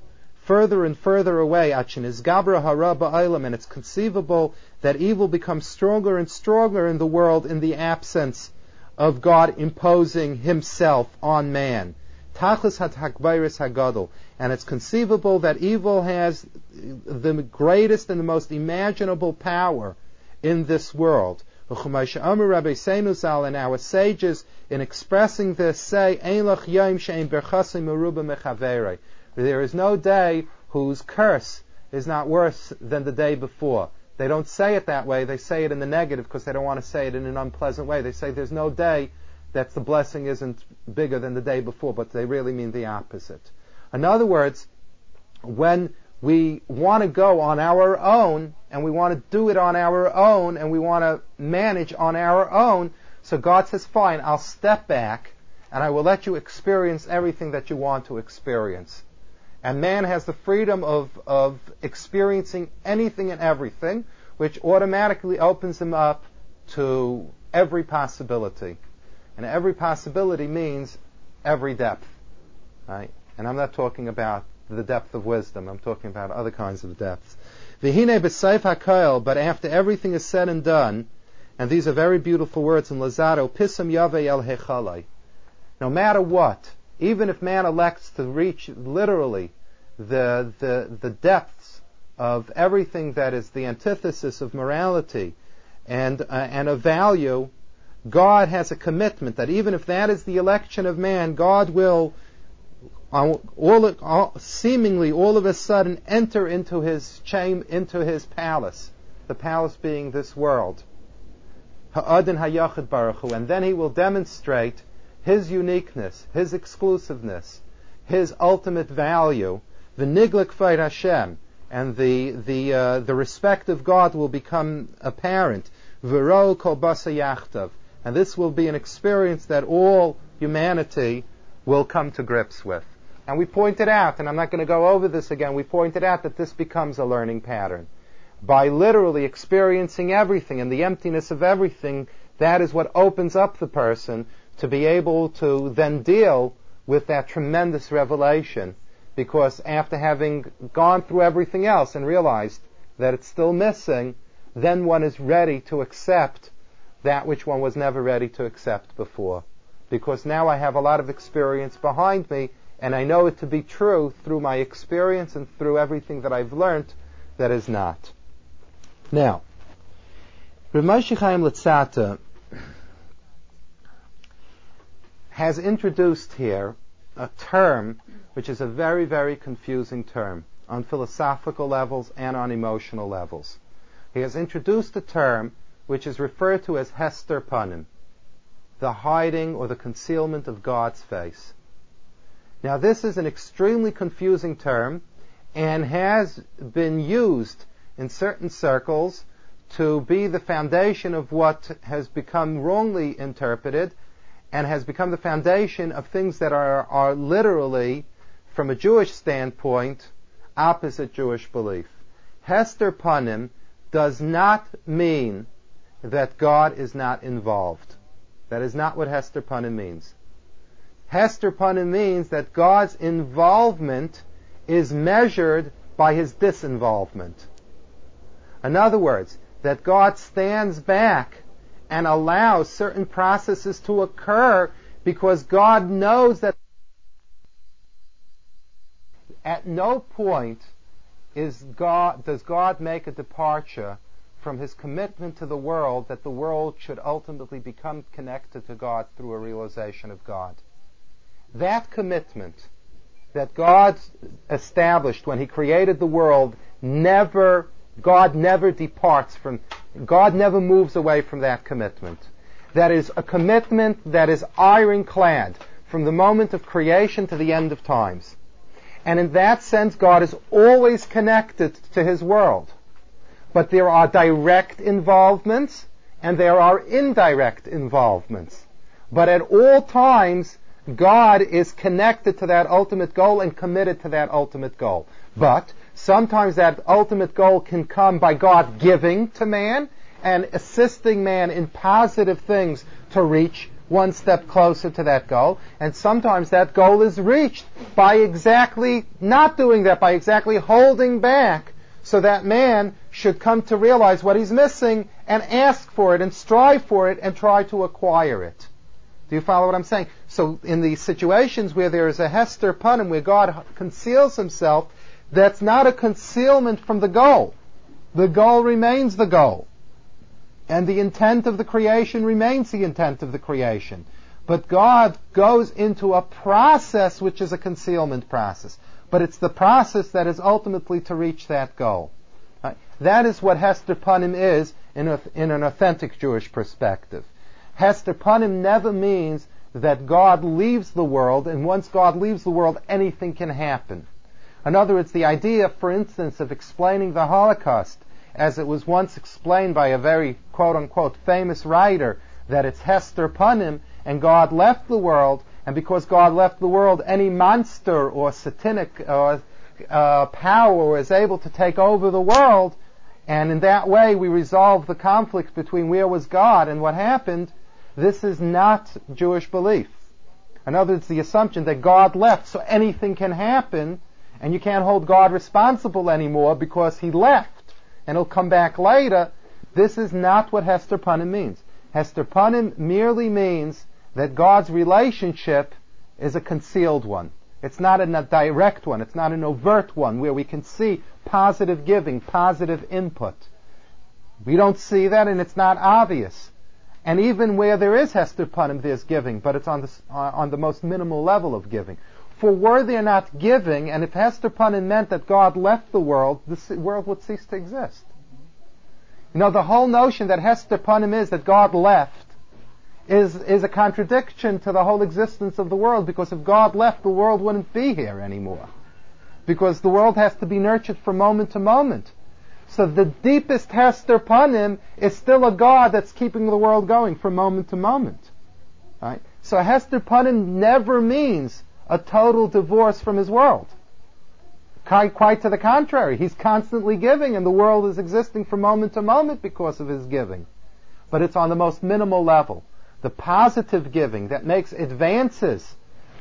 A: further and further away, Achin is Gabra Hara Ba'ilam, and it's conceivable that evil becomes stronger and stronger in the world in the absence of God imposing himself on man. Tachlis Hakbairis Hagadol. And it's conceivable that evil has the greatest and the most imaginable power in this world. And our sages, in expressing this, say, there is no day whose curse is not worse than the day before. They don't say it that way. They say it in the negative because they don't want to say it in an unpleasant way. They say there's no day that the blessing isn't bigger than the day before, but they really mean the opposite. In other words, when we want to go on our own and we want to do it on our own and we want to manage on our own, so God says, fine, I'll step back and I will let you experience everything that you want to experience. And man has the freedom of, of experiencing anything and everything, which automatically opens him up to every possibility. And every possibility means every depth. Right? And I'm not talking about the depth of wisdom. I'm talking about other kinds of depths. Vihine but after everything is said and done, and these are very beautiful words in Luzzatto, pisam yave el hechalai. No matter what, even if man elects to reach literally the, the, the depths of everything that is the antithesis of morality and, uh, and of value, God has a commitment that even if that is the election of man, God will uh, all, all, seemingly all of a sudden enter into his chamber, into his palace, the palace being this world. Ha'adin hayachid and then he will demonstrate his uniqueness, his exclusiveness, his ultimate value, the niglik fight Hashem, and the the uh, the respect of God will become apparent. V'ro kol yachtav, and this will be an experience that all humanity will come to grips with. And we pointed out, and I'm not going to go over this again. We pointed out that this becomes a learning pattern by literally experiencing everything and the emptiness of everything. That is what opens up the person to be able to then deal with that tremendous revelation. Because after having gone through everything else and realized that it's still missing, then one is ready to accept that which one was never ready to accept before. Because now I have a lot of experience behind me, and I know it to be true through my experience and through everything that I've learned that is not. Now, Rav Moshe Chaim Luzzatto has introduced here a term which is a very, very confusing term on philosophical levels and on emotional levels. he has introduced a term which is referred to as Hester Panim, the hiding or the concealment of God's face. Now this is an extremely confusing term and has been used in certain circles to be the foundation of what has become wrongly interpreted and has become the foundation of things that are, are literally, from a Jewish standpoint, opposite Jewish belief. Hester Panim does not mean that God is not involved. That is not what Hester Panim means. Hester Panim means that God's involvement is measured by his disinvolvement. In other words, that God stands back and allows certain processes to occur because God knows that at no point is God, does God make a departure from his commitment to the world that the world should ultimately become connected to God through a realization of God. That commitment that God established when he created the world never, God never departs from, God never moves away from that commitment. That is a commitment that is ironclad from the moment of creation to the end of times. And in that sense, God is always connected to His world. But there are direct involvements and there are indirect involvements. But at all times, God is connected to that ultimate goal and committed to that ultimate goal. But sometimes that ultimate goal can come by God giving to man and assisting man in positive things to reach one step closer to that goal. And sometimes that goal is reached by exactly not doing that, by exactly holding back so that man should come to realize what he's missing and ask for it and strive for it and try to acquire it. Do you follow what I'm saying? So in the situations where there is a Hester Panim, where God conceals himself, that's not a concealment from the goal. The goal remains the goal. And the intent of the creation remains the intent of the creation. But God goes into a process which is a concealment process. But it's the process that is ultimately to reach that goal. Right? That is what Hester Panim is in, a, in an authentic Jewish perspective. Hester Panim never means that God leaves the world, and once God leaves the world, anything can happen. In other words, the idea, for instance, of explaining the Holocaust as it was once explained by a very quote unquote famous writer, that it's Hester Panim, and God left the world, and because God left the world, any monster or satanic uh, uh, power is able to take over the world, and in that way we resolve the conflict between where was God and what happened. This is not Jewish belief. In other words, the assumption that God left, so anything can happen, and you can't hold God responsible anymore because He left and he'll come back later, this is not what Hester Panim means. Hester Panim merely means that God's relationship is a concealed one. It's not a direct one. It's not an overt one where we can see positive giving, positive input. We don't see that and it's not obvious. And even where there is Hester Panim, there's giving, but it's on the, uh, on the most minimal level of giving. For were there not giving, and if Hester Panim meant that God left the world, the world would cease to exist. You know, the whole notion that Hester Panim is that God left is, is a contradiction to the whole existence of the world, because if God left, the world wouldn't be here anymore. Because the world has to be nurtured from moment to moment. So the deepest Hester Panim is still a God that's keeping the world going from moment to moment. Right? So Hester Panim never means a total divorce from his world. Quite, quite to the contrary, he's constantly giving and the world is existing from moment to moment because of his giving. But it's on the most minimal level. The positive giving that makes advances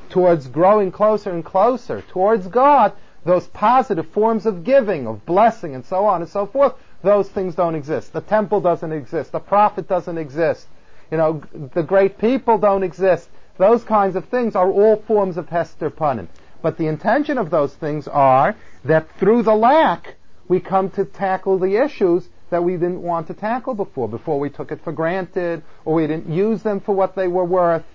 A: towards growing closer and closer towards God, those positive forms of giving, of blessing and so on and so forth, those things don't exist. The temple doesn't exist. The prophet doesn't exist. You know, the great people don't exist. Those kinds of things are all forms of Hester Panim. But the intention of those things are that through the lack, we come to tackle the issues that we didn't want to tackle before. Before we took it for granted, or we didn't use them for what they were worth.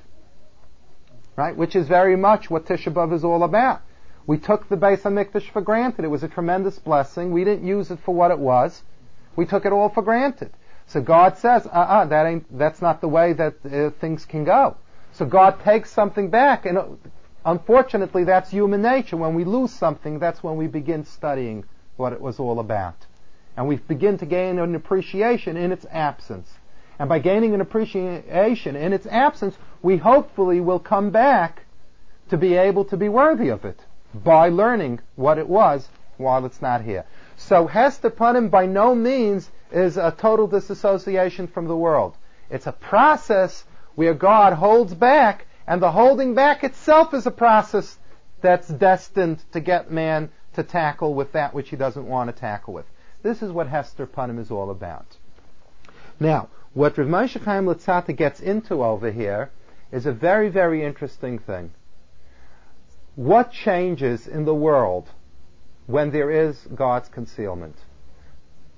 A: Right? Which is very much what Tisha B'Av is all about. We took the Beis HaMikdash for granted. It was a tremendous blessing. We didn't use it for what it was. We took it all for granted. So God says, uh-uh, that ain't, that's not the way that uh, things can go. So God takes something back, and uh, unfortunately, that's human nature. When we lose something, that's when we begin studying what it was all about. And we begin to gain an appreciation in its absence. And by gaining an appreciation in its absence, we hopefully will come back to be able to be worthy of it by learning what it was while it's not here. So Hester Panim by no means is a total disassociation from the world. It's a process where God holds back, and the holding back itself is a process that's destined to get man to tackle with that which he doesn't want to tackle with. This is what Hester Panim is all about. Now, what Rav Moshe Chaim Luzzatto gets into over here is a very, very interesting thing. What changes in the world when there is God's concealment?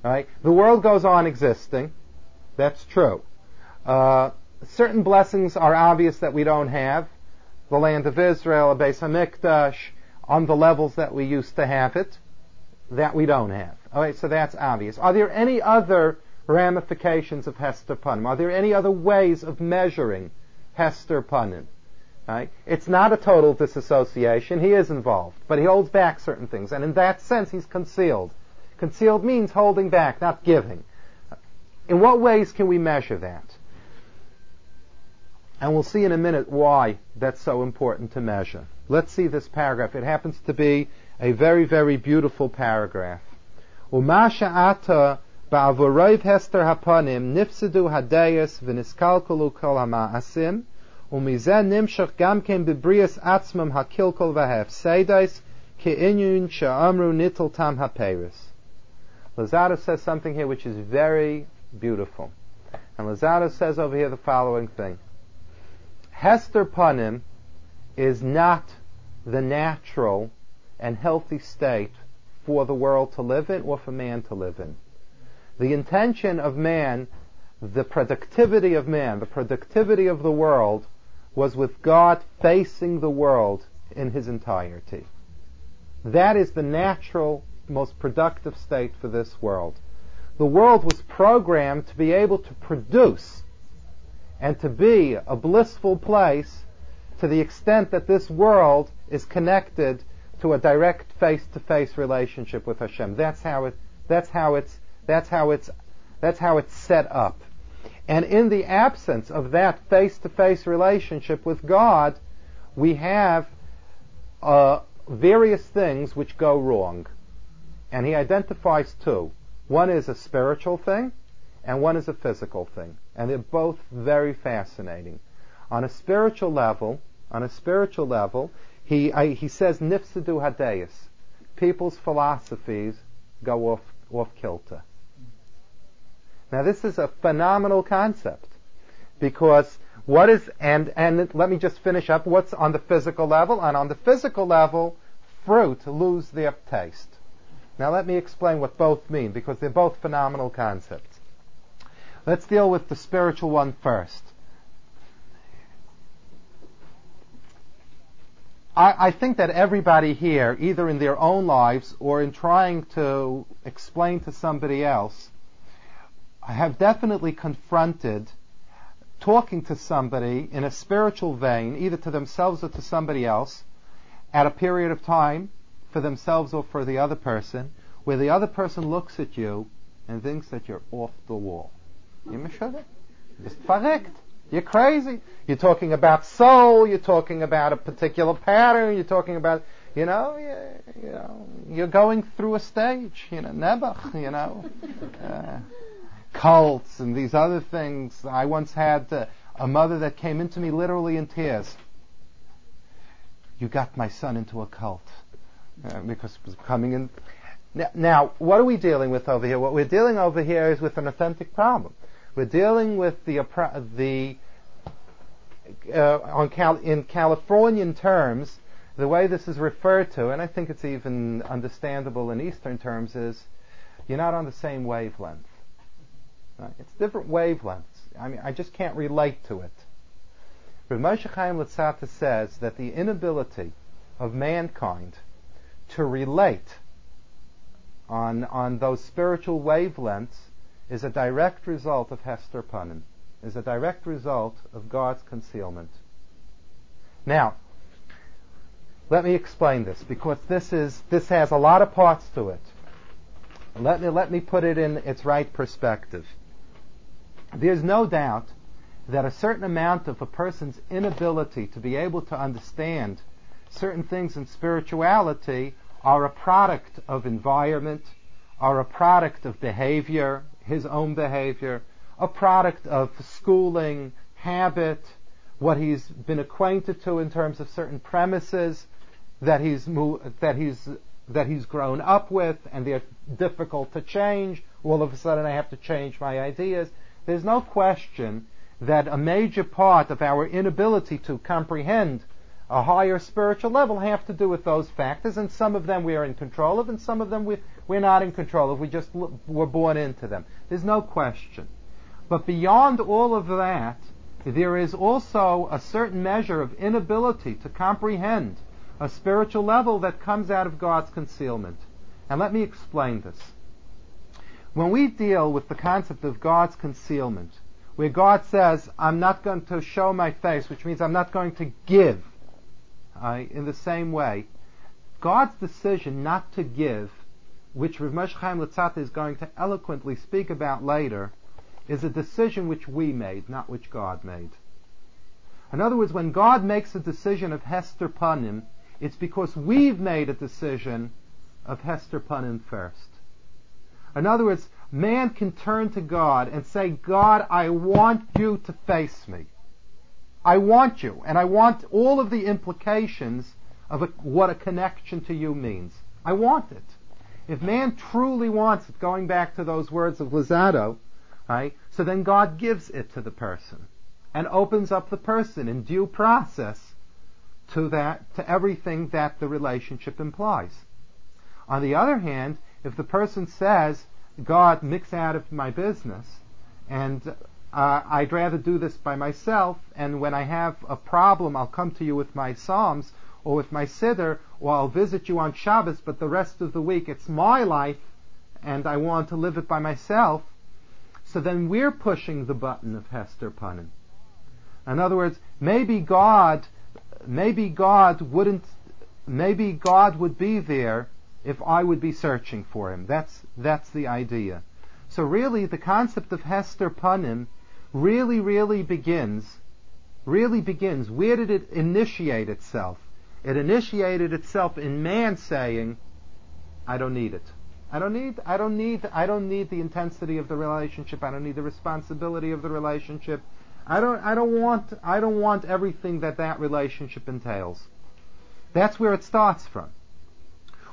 A: Right? The world goes on existing. That's true. Uh, certain blessings are obvious that we don't have. The land of Israel, a Beis Hamikdash, on the levels that we used to have it, that we don't have. Alright, so that's obvious. Are there any other ramifications of Hester Panim? Are there any other ways of measuring Hester Panim? Right? It's not a total disassociation. He is involved, but he holds back certain things, and in that sense, he's concealed. Concealed means holding back, not giving. In what ways can we measure that? And we'll see in a minute why that's so important to measure. Let's see this paragraph. It happens to be a very, very beautiful paragraph. Umasha ata ba'avorav hester hapanim nifsedu hadayas v'niskalkulu kol hama'asim umizen nimshach gam ken bebrias atzmam hakilkol v'hefsedais ke'inyun sha'amru nitel tam haperis. Luzzatto says something here which is very beautiful. And Luzzatto says over here the following thing. Hester Panim is not the natural and healthy state for the world to live in or for man to live in. The intention of man, the productivity of man, the productivity of the world was with God facing the world in his entirety. That is the natural, most productive state for this world. The world was programmed to be able to produce and to be a blissful place to the extent that this world is connected to a direct face-to-face relationship with Hashem. That's how it. That's how it's. That's how it's. That's how it's set up. And in the absence of that face-to-face relationship with God, we have uh, various things which go wrong. And he identifies two. One is a spiritual thing, and one is a physical thing. And they're both very fascinating. On a spiritual level, on a spiritual level, he, I, he says nifsadu hadayas. People's philosophies go off, off kilter. Now this is a phenomenal concept because what is, and, and let me just finish up what's on the physical level. And on the physical level, fruit lose their taste. Now let me explain what both mean because they're both phenomenal concepts. Let's deal with the spiritual one first. I, I, think that everybody here, either in their own lives or in trying to explain to somebody else, have definitely confronted talking to somebody in a spiritual vein, either to themselves or to somebody else, at a period of time, for themselves or for the other person, where the other person looks at you and thinks that you're off the wall. Just verrekt. You're crazy. You're talking about soul. You're talking about a particular pattern. You're talking about, you know, you, you know, you're going through a stage. You know, Nebuch. You know, uh, cults and these other things. I once had uh, a mother that came into me literally in tears. You got my son into a cult uh, because it was coming in. Now, now, what are we dealing with over here? What we're dealing over here is with an authentic problem. We're dealing with the the uh, Cal- in Californian terms, the way this is referred to, and I think it's even understandable in Eastern terms, is you're not on the same wavelength. Right? It's different wavelengths. I mean, I just can't relate to it. But Moshe Chaim Luzzatto says that the inability of mankind to relate on, on those spiritual wavelengths is a direct result of Hester Punim, is a direct result of God's concealment. Now, let me explain this because this is this has a lot of parts to it. Let me let me put it in its right perspective. There's no doubt that a certain amount of a person's inability to be able to understand certain things in spirituality are a product of environment, are a product of behavior, his own behavior, a product of schooling, habit, what he's been acquainted to in terms of certain premises that he's that he's that he's grown up with, and they're difficult to change. All of a sudden, I have to change my ideas. There's no question that a major part of our inability to comprehend a higher spiritual level have to do with those factors, and some of them we are in control of, and some of them we, we're not in control of. We just were born into them. There's no question. But beyond all of that, there is also a certain measure of inability to comprehend a spiritual level that comes out of God's concealment. And let me explain this. When we deal with the concept of God's concealment, where God says, I'm not going to show my face, which means I'm not going to give, in the same way, God's decision not to give, which Rav Moshe Chaim Luzzatto is going to eloquently speak about later, is a decision which we made, not which God made. In other words, when God makes a decision of Hester Panim, it's because we've made a decision of Hester Panim first. In other words, man can turn to God and say, God, I want you to face me. I want you, and I want all of the implications of a, what a connection to you means. I want it. If man truly wants it, going back to those words of Luzzatto, right, so then God gives it to the person and opens up the person in due process to that, to everything that the relationship implies. On the other hand, if the person says, God, mix out of my business, and uh, I'd rather do this by myself, and when I have a problem, I'll come to you with my Psalms, or with my Siddur, or I'll visit you on Shabbos, but the rest of the week it's my life, and I want to live it by myself, so then we're pushing the button of Hester Panim. In other words, maybe God maybe God wouldn't, maybe God would be there if I would be searching for him. That's, that's the idea. So really the concept of Hester Panim really, really begins, really begins, where did it initiate itself? It initiated itself in man saying, I don't need it. I don't need, I don't need, I don't need the intensity of the relationship. I don't need the responsibility of the relationship. I don't, I don't want, I don't want everything that that relationship entails. That's where it starts from.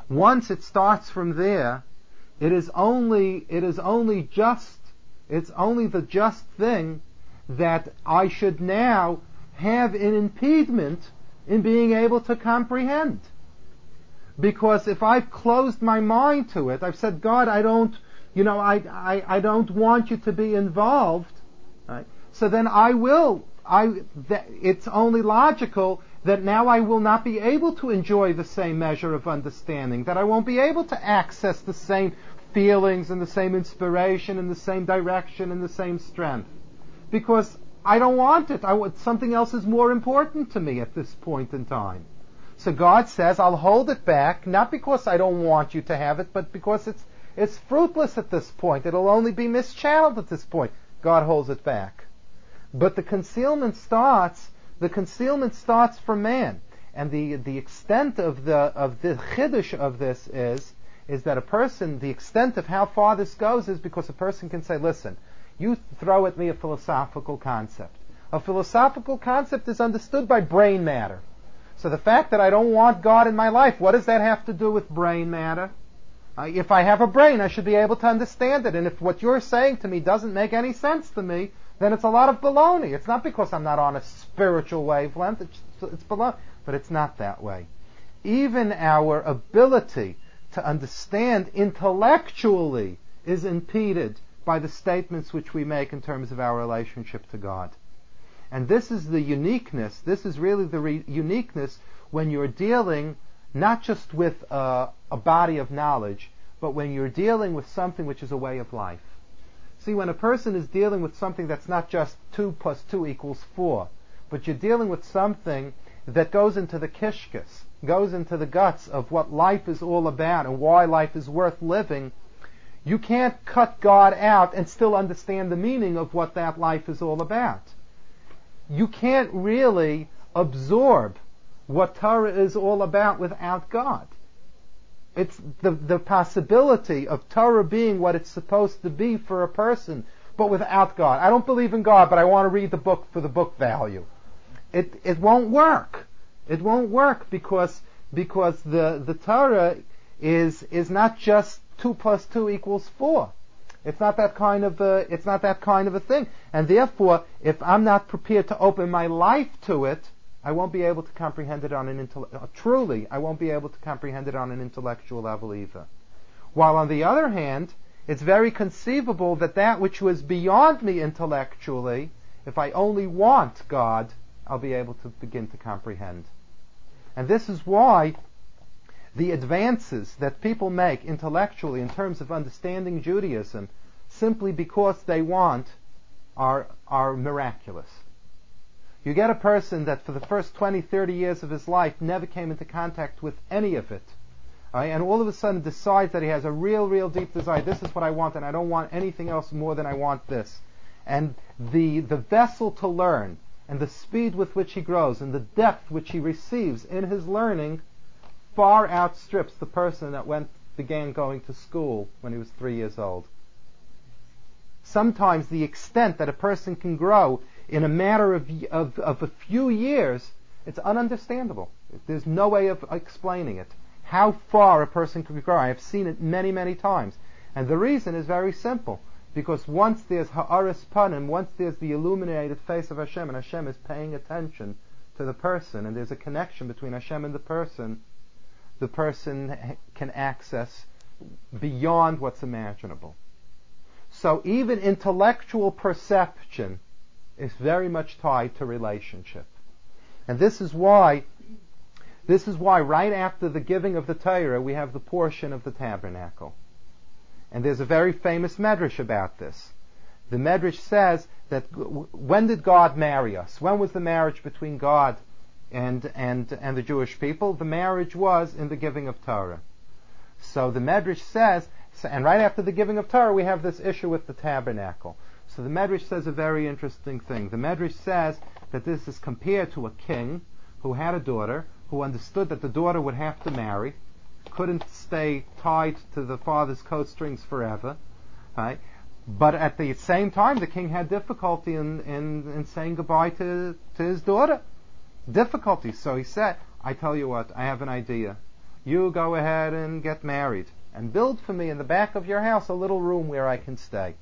A: Once it starts from there, it is only, it is only just, it's only the just thing that I should now have an impediment in being able to comprehend. Because if I've closed my mind to it, I've said, God, I don't, you know, I, I, I don't want you to be involved, right? so then I will, I, it's only logical that now I will not be able to enjoy the same measure of understanding, that I won't be able to access the same feelings and the same inspiration and the same direction and the same strength. Because I don't want it. I want, something else is more important to me at this point in time. So God says, I'll hold it back, not because I don't want you to have it, but because it's, it's fruitless at this point. It'll only be mischanneled at this point. God holds it back. But the concealment starts, the concealment starts from man. And the, the extent of the, of the chiddush of this is, is that a person, the extent of how far this goes is because a person can say, listen, you throw at me a philosophical concept. A philosophical concept is understood by brain matter. So the fact that I don't want God in my life, what does that have to do with brain matter? Uh, if I have a brain, I should be able to understand it. And if what you're saying to me doesn't make any sense to me, then it's a lot of baloney. It's not because I'm not on a spiritual wavelength, it's, it's baloney. But it's not that way. Even our ability to understand intellectually is impeded by the statements which we make in terms of our relationship to God. And this is the uniqueness, this is really the re- uniqueness when you're dealing not just with uh, a body of knowledge, but when you're dealing with something which is a way of life. See, when a person is dealing with something that's not just 2 plus 2 equals 4, but you're dealing with something that goes into the kishkas, goes into the guts of what life is all about and why life is worth living, you can't cut God out and still understand the meaning of what that life is all about. You can't really absorb what Torah is all about without God. It's the, the possibility of Torah being what it's supposed to be for a person, but without God. I don't believe in God, but I want to read the book for the book value. It, it won't work. It won't work because, because the, the Torah is, is not just 2 plus 2 equals 4. It's not that kind of a, it's not that kind of a thing. And therefore, if I'm not prepared to open my life to it, I won't be able to comprehend it on an intell- uh, truly, I won't be able to comprehend it on an intellectual level either. While on the other hand, it's very conceivable that that which was beyond me intellectually, if I only want God, I'll be able to begin to comprehend. And this is why the advances that people make intellectually in terms of understanding Judaism, simply because they want, are, are miraculous. You get a person that for the first 20, 30 years of his life never came into contact with any of it. Right? And all of a sudden decides that he has a real, real deep desire. This is what I want, and I don't want anything else more than I want this. And the, the vessel to learn, and the speed with which he grows, and the depth which he receives in his learning, far outstrips the person that went began going to school when he was three years old. Sometimes the extent that a person can grow in a matter of, of, of a few years, it's ununderstandable. There's no way of explaining it. How far a person can grow. I have seen it many, many times. And the reason is very simple. Because once there's ha'aris panim, once there's the illuminated face of Hashem, and Hashem is paying attention to the person, and there's a connection between Hashem and the person, the person can access beyond what's imaginable. So even intellectual perception is very much tied to relationship. And this is why, this is why right after the giving of the Torah, we have the portion of the tabernacle. And there's a very famous medrash about this. The medrash says that when did God marry us? When was the marriage between God and, and, and the Jewish people? The marriage was in the giving of Torah. So the medrash says, and right after the giving of Torah, we have this issue with the tabernacle. So the Medrash says a very interesting thing. The Medrash says that this is compared to a king who had a daughter, who understood that the daughter would have to marry, couldn't stay tied to the father's coat strings forever, right? But at the same time, the king had difficulty in, in, in saying goodbye to, to his daughter. Difficulty. So he said, I tell you what, I have an idea. You go ahead and get married and build for me in the back of your house a little room where I can stay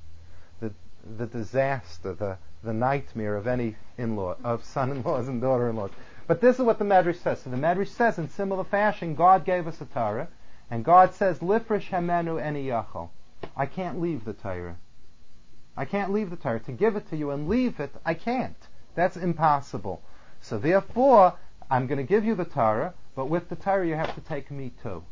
A: the the disaster, the, the nightmare of any in-law, of son-in-laws and daughter-in-laws. But this is what the Medrash says. So the Medrash says, in similar fashion, God gave us a Torah, and God says, "Lifresh hemenu eni I can't leave the Torah. I can't leave the Torah. To give it to you and leave it, I can't. That's impossible. So therefore, I'm going to give you the Torah, but with the Torah you have to take me too.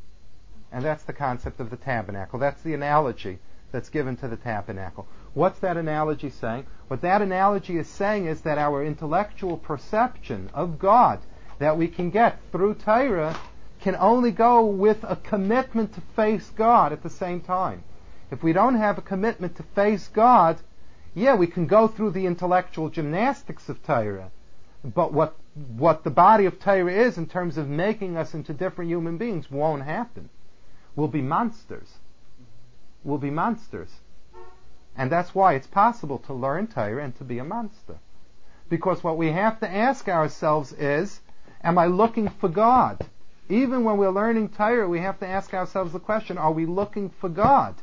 A: And that's the concept of the tabernacle. That's the analogy that's given to the tabernacle. What's that analogy saying? What that analogy is saying is that our intellectual perception of God that we can get through Torah can only go with a commitment to face God at the same time. If we don't have a commitment to face God, yeah, we can go through the intellectual gymnastics of Torah. But what, what the body of Torah is in terms of making us into different human beings won't happen. We'll be monsters. We'll be monsters. And that's why it's possible to learn Torah and to be a monster. Because what we have to ask ourselves is, am I looking for God? Even when we're learning Torah, we have to ask ourselves the question, are we looking for God?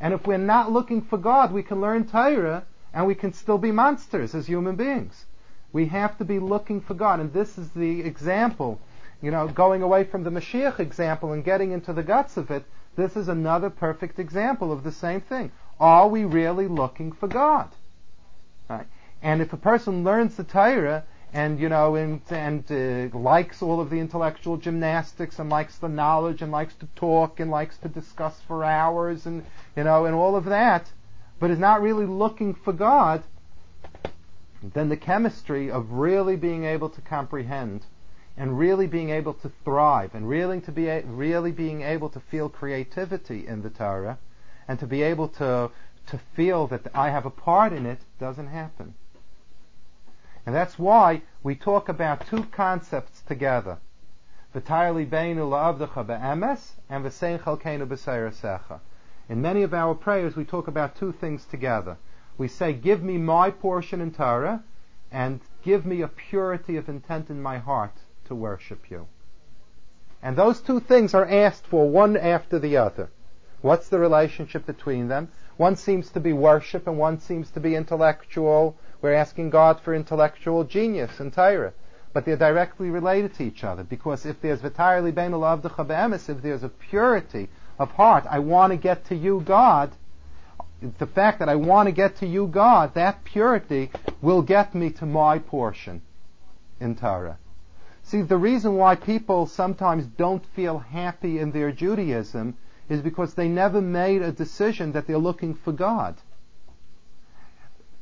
A: And if we're not looking for God, we can learn Torah and we can still be monsters as human beings. We have to be looking for God. And this is the example, you know, going away from the Mashiach example and getting into the guts of it, this is another perfect example of the same thing. Are we really looking for God? Right? And if a person learns the Torah and you know and and uh, likes all of the intellectual gymnastics and likes the knowledge and likes to talk and likes to discuss for hours and you know and all of that but is not really looking for God then the chemistry of really being able to comprehend and really being able to thrive and really to be really being able to feel creativity in the Torah and to be able to to feel that I have a part in it doesn't happen. And that's why we talk about two concepts together. And. In many of our prayers, we talk about two things together. We say, give me my portion in Torah and give me a purity of intent in my heart to worship you. And those two things are asked for one after the other. What's the relationship between them? One seems to be worship and one seems to be intellectual. We're asking God for intellectual genius and Torah. But they're directly related to each other because if there's entirely bein if there's a purity of heart, I want to get to you, God. The fact that I want to get to you, God, that purity will get me to my portion in Torah. See, the reason why people sometimes don't feel happy in their Judaism is because they never made a decision that they're looking for God.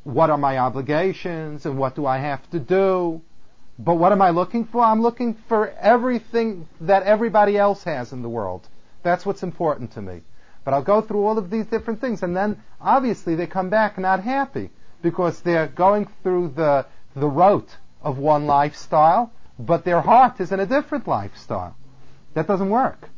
A: What are my obligations and what do I have to do? But what am I looking for? I'm looking for everything that everybody else has in the world. That's what's important to me. But I'll go through all of these different things and then obviously they come back not happy because they're going through the, the rote of one lifestyle, but their heart is in a different lifestyle. That doesn't work.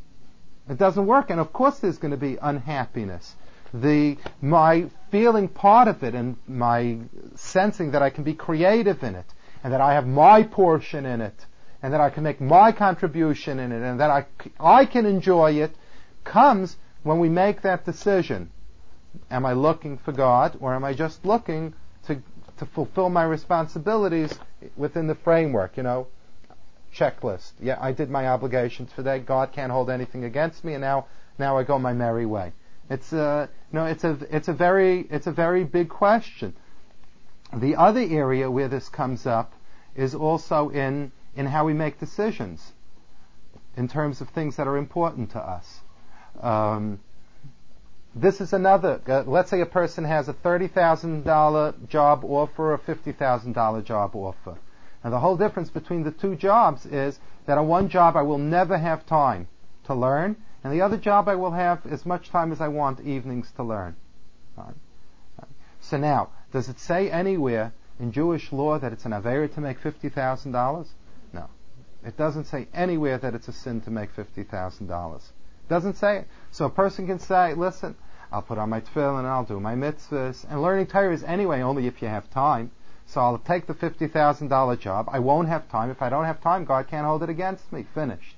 A: It doesn't work, and of course there's going to be unhappiness. The my feeling part of it and my sensing that I can be creative in it, and that I have my portion in it, and that I can make my contribution in it, and that I I can enjoy it, comes when we make that decision. Am I looking for God, or am I just looking to to fulfill my responsibilities within the framework? You know, checklist. Yeah, I did my obligations for that. God can't hold anything against me, and now now I go my merry way. It's a no, it's a it's a very it's a very big question. The other area where this comes up is also in in how we make decisions in terms of things that are important to us. Um, this is another. Uh, let's say a person has a thirty thousand dollar job offer or a fifty thousand dollar job offer. And the whole difference between the two jobs is that on one job I will never have time to learn, and the other job I will have as much time as I want evenings to learn. So now, does it say anywhere in Jewish law that it's an avera to make fifty thousand dollars? No, it doesn't say anywhere that it's a sin to make fifty thousand dollars. Doesn't say it. So a person can say, "Listen, I'll put on my tefillin and I'll do my mitzvahs." And learning Torah is anyway only if you have time. So I'll take the $50,000 job. I won't have time. If I don't have time, God can't hold it against me. Finished.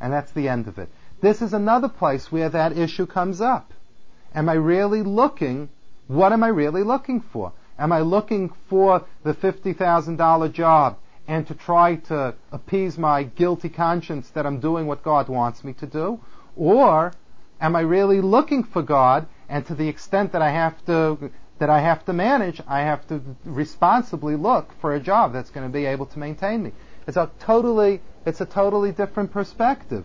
A: And that's the end of it. This is another place where that issue comes up. Am I really looking? What am I really looking for? Am I looking for the $50,000 job and to try to appease my guilty conscience that I'm doing what God wants me to do? Or am I really looking for God and to the extent that I have to that I have to manage, I have to responsibly look for a job that's going to be able to maintain me. It's a totally, it's a totally different perspective.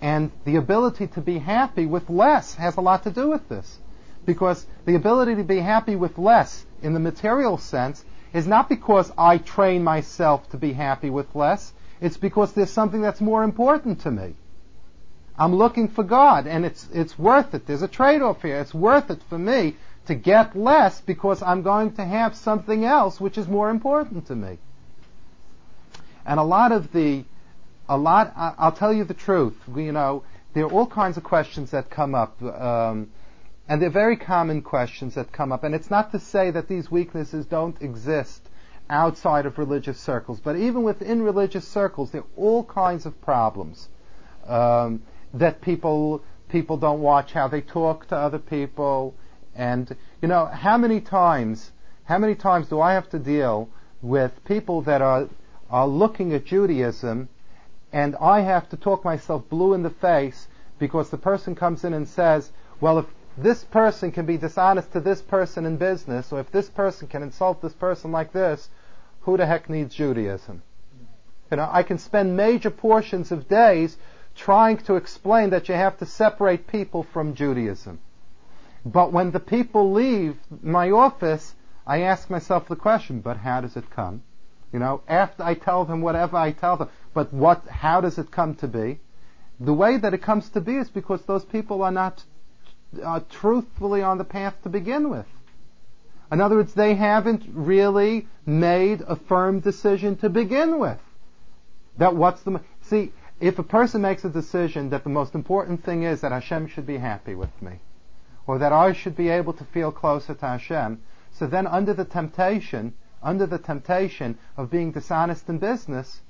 A: And the ability to be happy with less has a lot to do with this. Because the ability to be happy with less in the material sense is not because I train myself to be happy with less. It's because there's something that's more important to me. I'm looking for God and it's, it's worth it. There's a trade-off here. It's worth it for me to get less because I'm going to have something else which is more important to me. And a lot of the, a lot, I'll tell you the truth, you know, there are all kinds of questions that come up, um, and they're very common questions that come up. And it's not to say that these weaknesses don't exist outside of religious circles, but even within religious circles, there are all kinds of problems um, that people people don't watch how they talk to other people. And, you know, how many times, how many times do I have to deal with people that are, are looking at Judaism and I have to talk myself blue in the face because the person comes in and says, well, if this person can be dishonest to this person in business, or if this person can insult this person like this, who the heck needs Judaism? You know, I can spend major portions of days trying to explain that you have to separate people from Judaism. But when the people leave my office, I ask myself the question, but how does it come? You know, after I tell them whatever I tell them, but what, how does it come to be? The way that it comes to be is because those people are not uh, truthfully on the path to begin with. In other words, they haven't really made a firm decision to begin with. That what's the see if a person makes a decision that the most important thing is that Hashem should be happy with me, or that I should be able to feel closer to Hashem, so then under the temptation, under the temptation of being dishonest in business,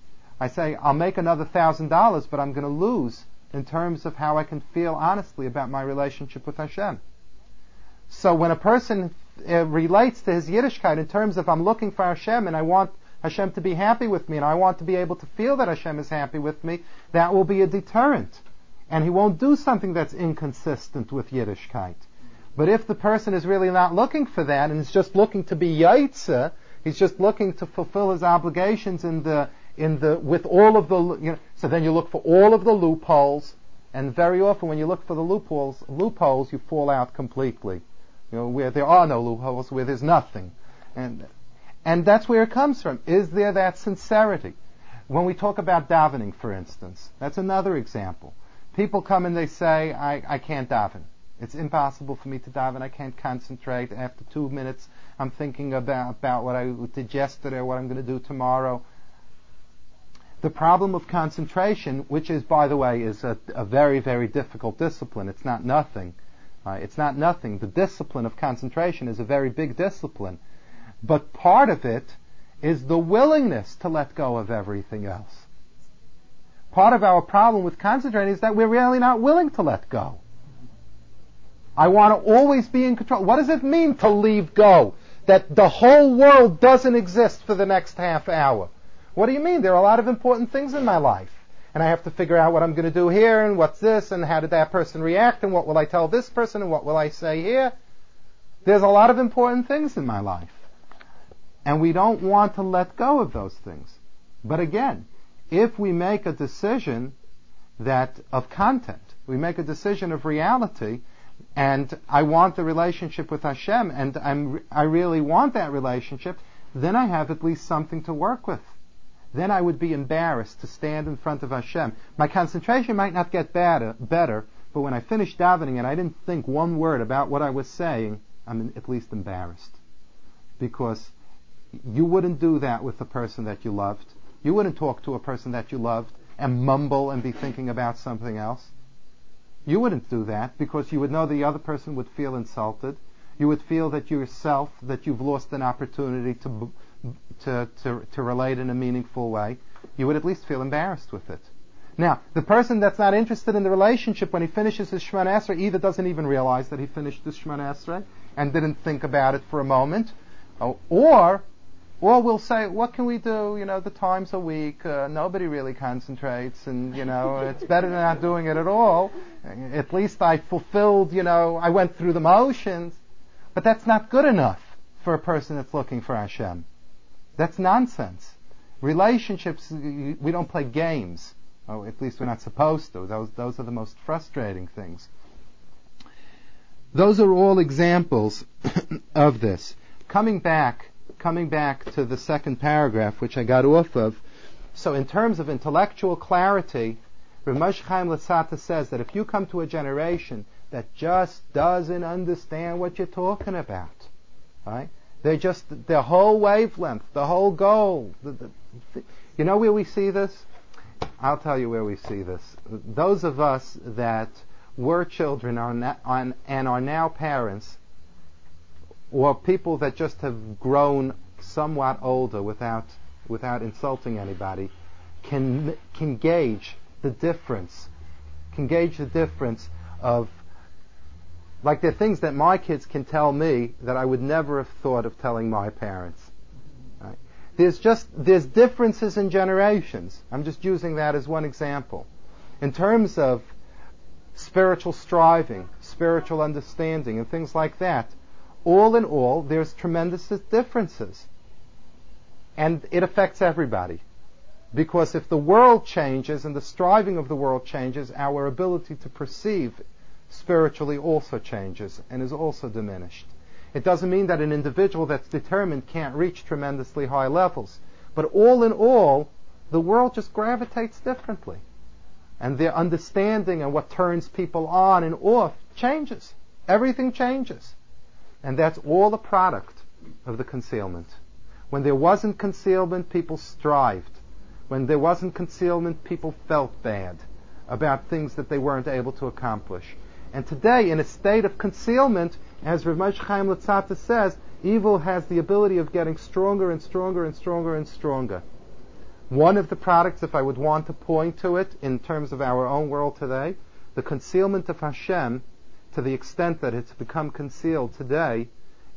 A: I say I'll make another thousand dollars, but I'm going to lose in terms of how I can feel honestly about my relationship with Hashem. So when a person uh, relates to his Yiddishkeit in terms of I'm looking for Hashem and I want Hashem to be happy with me and I want to be able to feel that Hashem is happy with me, that will be a deterrent. And he won't do something that's inconsistent with Yiddishkeit. But if the person is really not looking for that and is just looking to be yotzei, he's just looking to fulfill his obligations in the in the with all of the you know, so then you look for all of the loopholes, and very often when you look for the loopholes loopholes you fall out completely. You know where there are no loopholes, where there's nothing, and and that's where it comes from. Is there that sincerity? When we talk about davening, for instance, that's another example. People come and they say, I, I can't daven. It's impossible for me to dive, daven. I can't concentrate. After two minutes, I'm thinking about, about what I did yesterday or what I'm going to do tomorrow the problem of concentration, which is, by the way, is a, a very, very difficult discipline. It's not nothing. Uh, it's not nothing. The discipline of concentration is a very big discipline. But part of it is the willingness to let go of everything else. Part of our problem with concentrating is that we're really not willing to let go. I want to always be in control. What does it mean to leave go? That the whole world doesn't exist for the next half hour. What do you mean? There are a lot of important things in my life. And I have to figure out what I'm going to do here and what's this and how did that person react and what will I tell this person and what will I say here. There's a lot of important things in my life. And we don't want to let go of those things. But again, if we make a decision that of content, we make a decision of reality, and I want the relationship with Hashem, and I'm, I really want that relationship, then I have at least something to work with then I would be embarrassed to stand in front of Hashem. My concentration might not get better, uh, better, but when I finished davening and I didn't think one word about what I was saying, I'm at least embarrassed. Because you wouldn't do that with the person that you loved. You wouldn't talk to a person that you loved and mumble and be thinking about something else. You wouldn't do that because you would know the other person would feel insulted. You would feel that yourself, that you've lost an opportunity to to, to, to relate in a meaningful way, you would at least feel embarrassed with it. Now, the person that's not interested in the relationship when he finishes his Shemoneh Esrei either doesn't even realize that he finished his Shemoneh Esrei and didn't think about it for a moment, or or we'll say, what can we do? You know, the time's a week. Uh, nobody really concentrates, and you know, it's better than not doing it at all. At least I fulfilled. You know, I went through the motions, but that's not good enough for a person that's looking for Hashem. That's nonsense. Relationships, we don't play games. Oh, at least we're not supposed to. Those, those are the most frustrating things. Those are all examples of this. Coming back, coming back to the second paragraph, which I got off of. So, in terms of intellectual clarity, Rav Moshe Chaim Luzzatto says that if you come to a generation that just doesn't understand what you're talking about, right? They're just their whole wavelength, the whole goal. The, the, you know where we see this? I'll tell you where we see this. Those of us that were children are na- on, and are now parents, or people that just have grown somewhat older without without insulting anybody, can can gauge the difference, can gauge the difference of like there are things that my kids can tell me that I would never have thought of telling my parents. Right? There's just there's differences in generations. I'm just using that as one example. In terms of spiritual striving, spiritual understanding, and things like that, all in all, there's tremendous differences. And it affects everybody. Because if the world changes and the striving of the world changes, our ability to perceive spiritually also changes and is also diminished. It doesn't mean that an individual that's determined can't reach tremendously high levels. But all in all, the world just gravitates differently. And their understanding and what turns people on and off changes. Everything changes. And that's all a product of the concealment. When there wasn't concealment, people strived. When there wasn't concealment, people felt bad about things that they weren't able to accomplish. And today, in a state of concealment, as Rav Moshe Chaim Luzzatto says, evil has the ability of getting stronger and stronger and stronger and stronger. One of the products, if I would want to point to it in terms of our own world today, the concealment of Hashem, to the extent that it's become concealed today,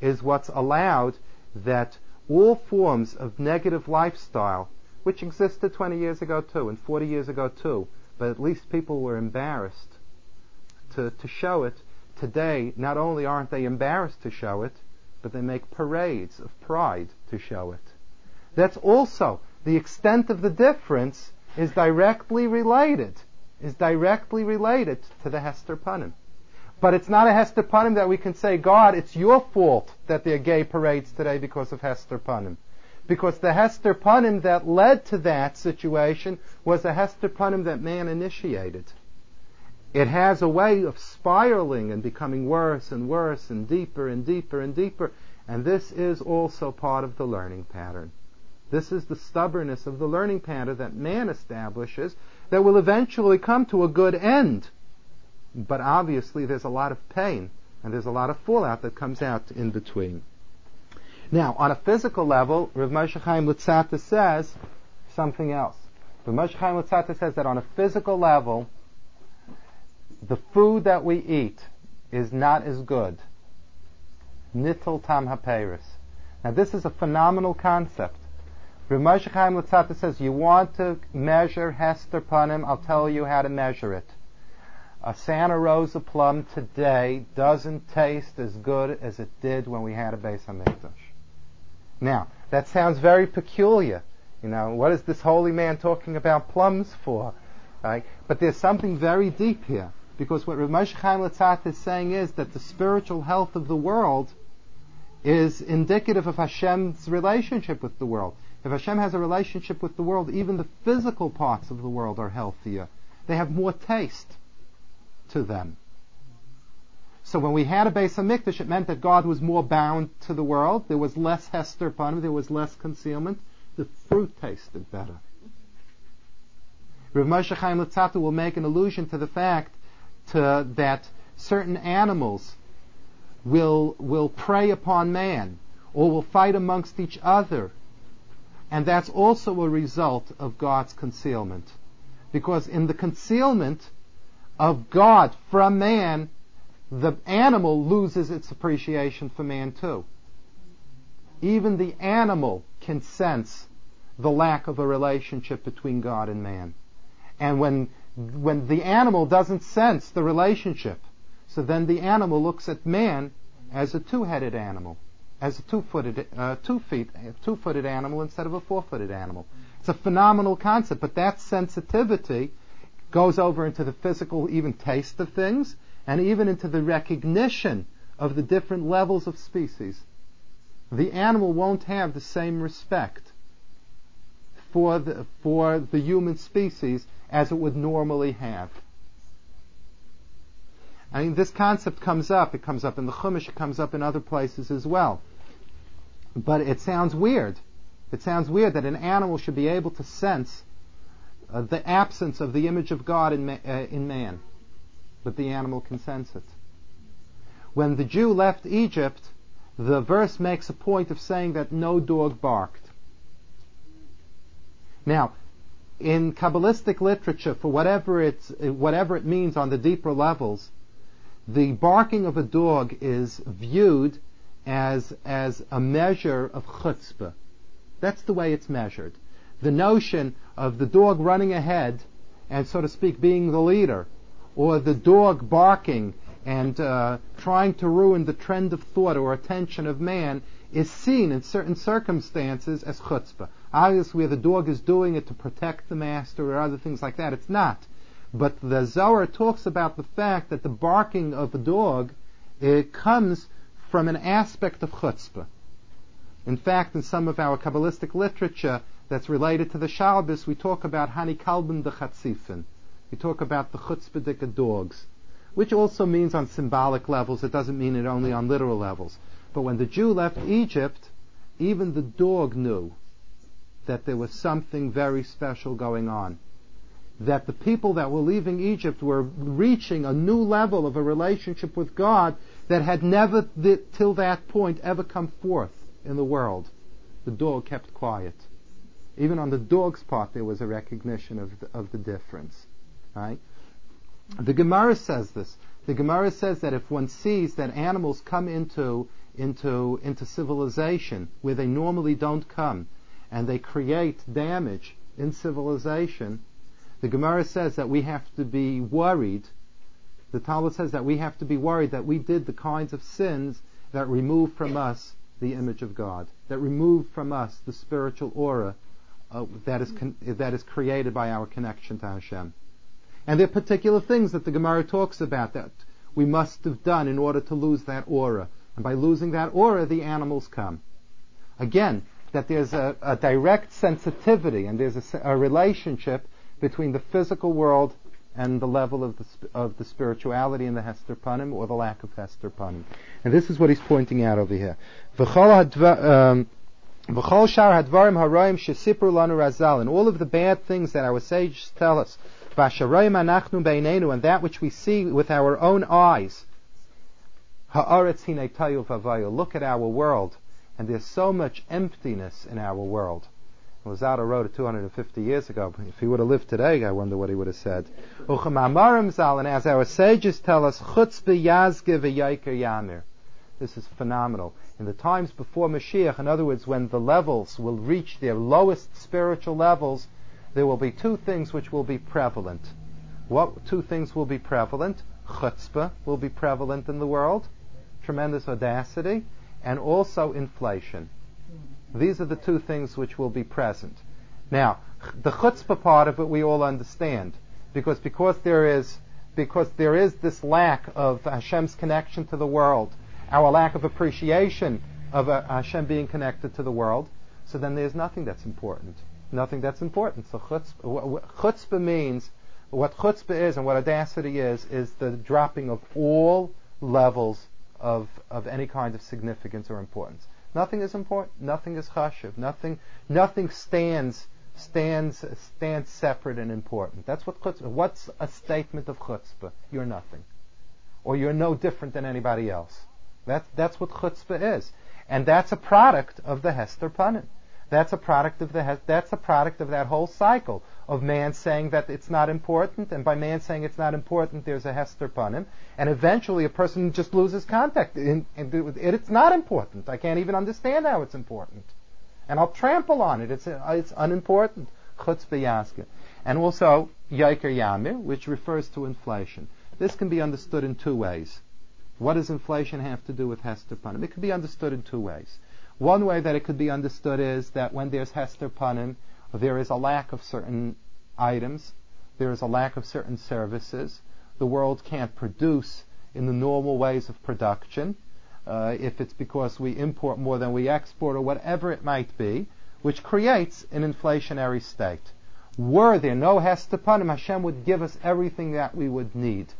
A: is what's allowed that all forms of negative lifestyle, which existed 20 years ago too, and 40 years ago too, but at least people were embarrassed to, to show it. Today, not only aren't they embarrassed to show it, but they make parades of pride to show it. That's also the extent of the difference is directly related, is directly related to the Hester Panim. But it's not a Hester Panim that we can say, God, it's your fault that there are gay parades today because of Hester Panim. Because the Hester Panim that led to that situation was a Hester Panim that man initiated. It has a way of spiraling and becoming worse and worse and deeper and deeper and deeper. And this is also part of the learning pattern. This is the stubbornness of the learning pattern that man establishes that will eventually come to a good end. But obviously there's a lot of pain and there's a lot of fallout that comes out in between. Now, on a physical level, Rav Moshe Chaim Luzzatto says something else. Rav Moshe Chaim Luzzatto says that on a physical level, the food that we eat is not as good. Nittel tam haperis. Now this is a phenomenal concept. Rav Moshe Chaim Luzzatto says, you want to measure Hester Panim, I'll tell you how to measure it. A Santa Rosa plum today doesn't taste as good as it did when we had a Beis Hamikdash. Now, that sounds very peculiar. You know, what is this holy man talking about plums for? Right? But there's something very deep here. Because what Rav Moshe Chaim Luzzatto is saying is that the spiritual health of the world is indicative of Hashem's relationship with the world. If Hashem has a relationship with the world, even the physical parts of the world are healthier. They have more taste to them. So when we had a Beis Hamikdash, it meant that God was more bound to the world. There was less hester panim. There was less concealment. The fruit tasted better. Rav Moshe Chaim Luzzatto will make an allusion to the fact to, that certain animals will, will prey upon man or will fight amongst each other. And that's also a result of God's concealment. Because in the concealment of God from man, the animal loses its appreciation for man too. Even the animal can sense the lack of a relationship between God and man. And when when the animal doesn't sense the relationship. So then the animal looks at man as a two-headed animal, as a two-footed, uh, two feet, two-footed animal instead of a four-footed animal. It's a phenomenal concept, but that sensitivity goes over into the physical, even taste of things, and even into the recognition of the different levels of species. The animal won't have the same respect for the, for the human species as it would normally have. I mean, this concept comes up. It comes up in the Chumash. It comes up in other places as well. But it sounds weird. It sounds weird that an animal should be able to sense uh, the absence of the image of God in, ma- uh, in man, but the animal can sense it. When the Jew left Egypt, the verse makes a point of saying that no dog barked. Now, in Kabbalistic literature, for whatever, it's, whatever it means on the deeper levels, the barking of a dog is viewed as, as a measure of chutzpah. That's the way it's measured. The notion of the dog running ahead and, so to speak, being the leader, or the dog barking and uh, trying to ruin the trend of thought or attention of man is seen in certain circumstances as chutzpah. Obviously, where the dog is doing it to protect the master or other things like that, it's not. But the Zohar talks about the fact that the barking of a dog it comes from an aspect of chutzpah. In fact, in some of our Kabbalistic literature that's related to the Shabbos, we talk about Hani Kalben de Chatzifin. We talk about the chutzpahdik dogs, which also means on symbolic levels. It doesn't mean it only on literal levels. But when the Jew left Egypt, even the dog knew that there was something very special going on. That the people that were leaving Egypt were reaching a new level of a relationship with God that had never till that point ever come forth in the world. The dog kept quiet. Even on the dog's part, there was a recognition of the, of the difference. Right? The Gemara says this. The Gemara says that if one sees that animals come into into into civilization where they normally don't come, and they create damage in civilization, the Gemara says that we have to be worried. The Talmud says that we have to be worried that we did the kinds of sins that remove from us the image of God, that remove from us the spiritual aura Uh, that is that is created by our connection to Hashem. And there are particular things that the Gemara talks about that we must have done in order to lose that aura. And by losing that aura, the animals come. Again, that there's a, a direct sensitivity and there's a, a, relationship between the physical world and the level of the, of the spirituality in the Hester Panim or the lack of Hester Panim. And this is what he's pointing out over here. And all of the bad things that our sages tell us, and that which we see with our own eyes, look at our world, and there's so much emptiness in our world. Luzzatto wrote it 250 years ago. If he would have lived today, I wonder what he would have said. And as our sages tell us. This is phenomenal. In the times before Mashiach, in other words, when the levels will reach their lowest spiritual levels, there will be two things which will be prevalent. What two things will be prevalent? Chutzpah will be prevalent in the world, tremendous audacity, and also inflation. These are the two things which will be present. Now, the chutzpah part of it we all understand, because because there is because there is this lack of Hashem's connection to the world, our lack of appreciation of uh, Hashem being connected to the world. So then there's nothing that's important. Nothing that's important. So chutzpah, chutzpah means what chutzpah is and what audacity is is the dropping of all levels of of any kind of significance or importance. Nothing is important. Nothing is chashiv. Nothing nothing stands stands stands separate and important. That's what chutzpah. What's a statement of chutzpah? You're nothing, or you're no different than anybody else. That's, that's what chutzpah is. And that's a product of the Hester Panim. That's a product of the that's a product of that whole cycle of man saying that it's not important, and by man saying it's not important, there's a Hester Panim, and eventually a person just loses contact. In, it's not important. I can't even understand how it's important, and I'll trample on it. It's it's unimportant. Chutzpah and also Yoker Ya'amir, which refers to inflation. This can be understood in two ways. What does inflation have to do with Hester Panim? It could be understood in two ways. One way that it could be understood is that when there's Hester Panim, there is a lack of certain items, there is a lack of certain services. The world can't produce in the normal ways of production. Uh, if it's because we import more than we export or whatever it might be, which creates an inflationary state. Were there no Hester Panim, Hashem would give us everything that we would need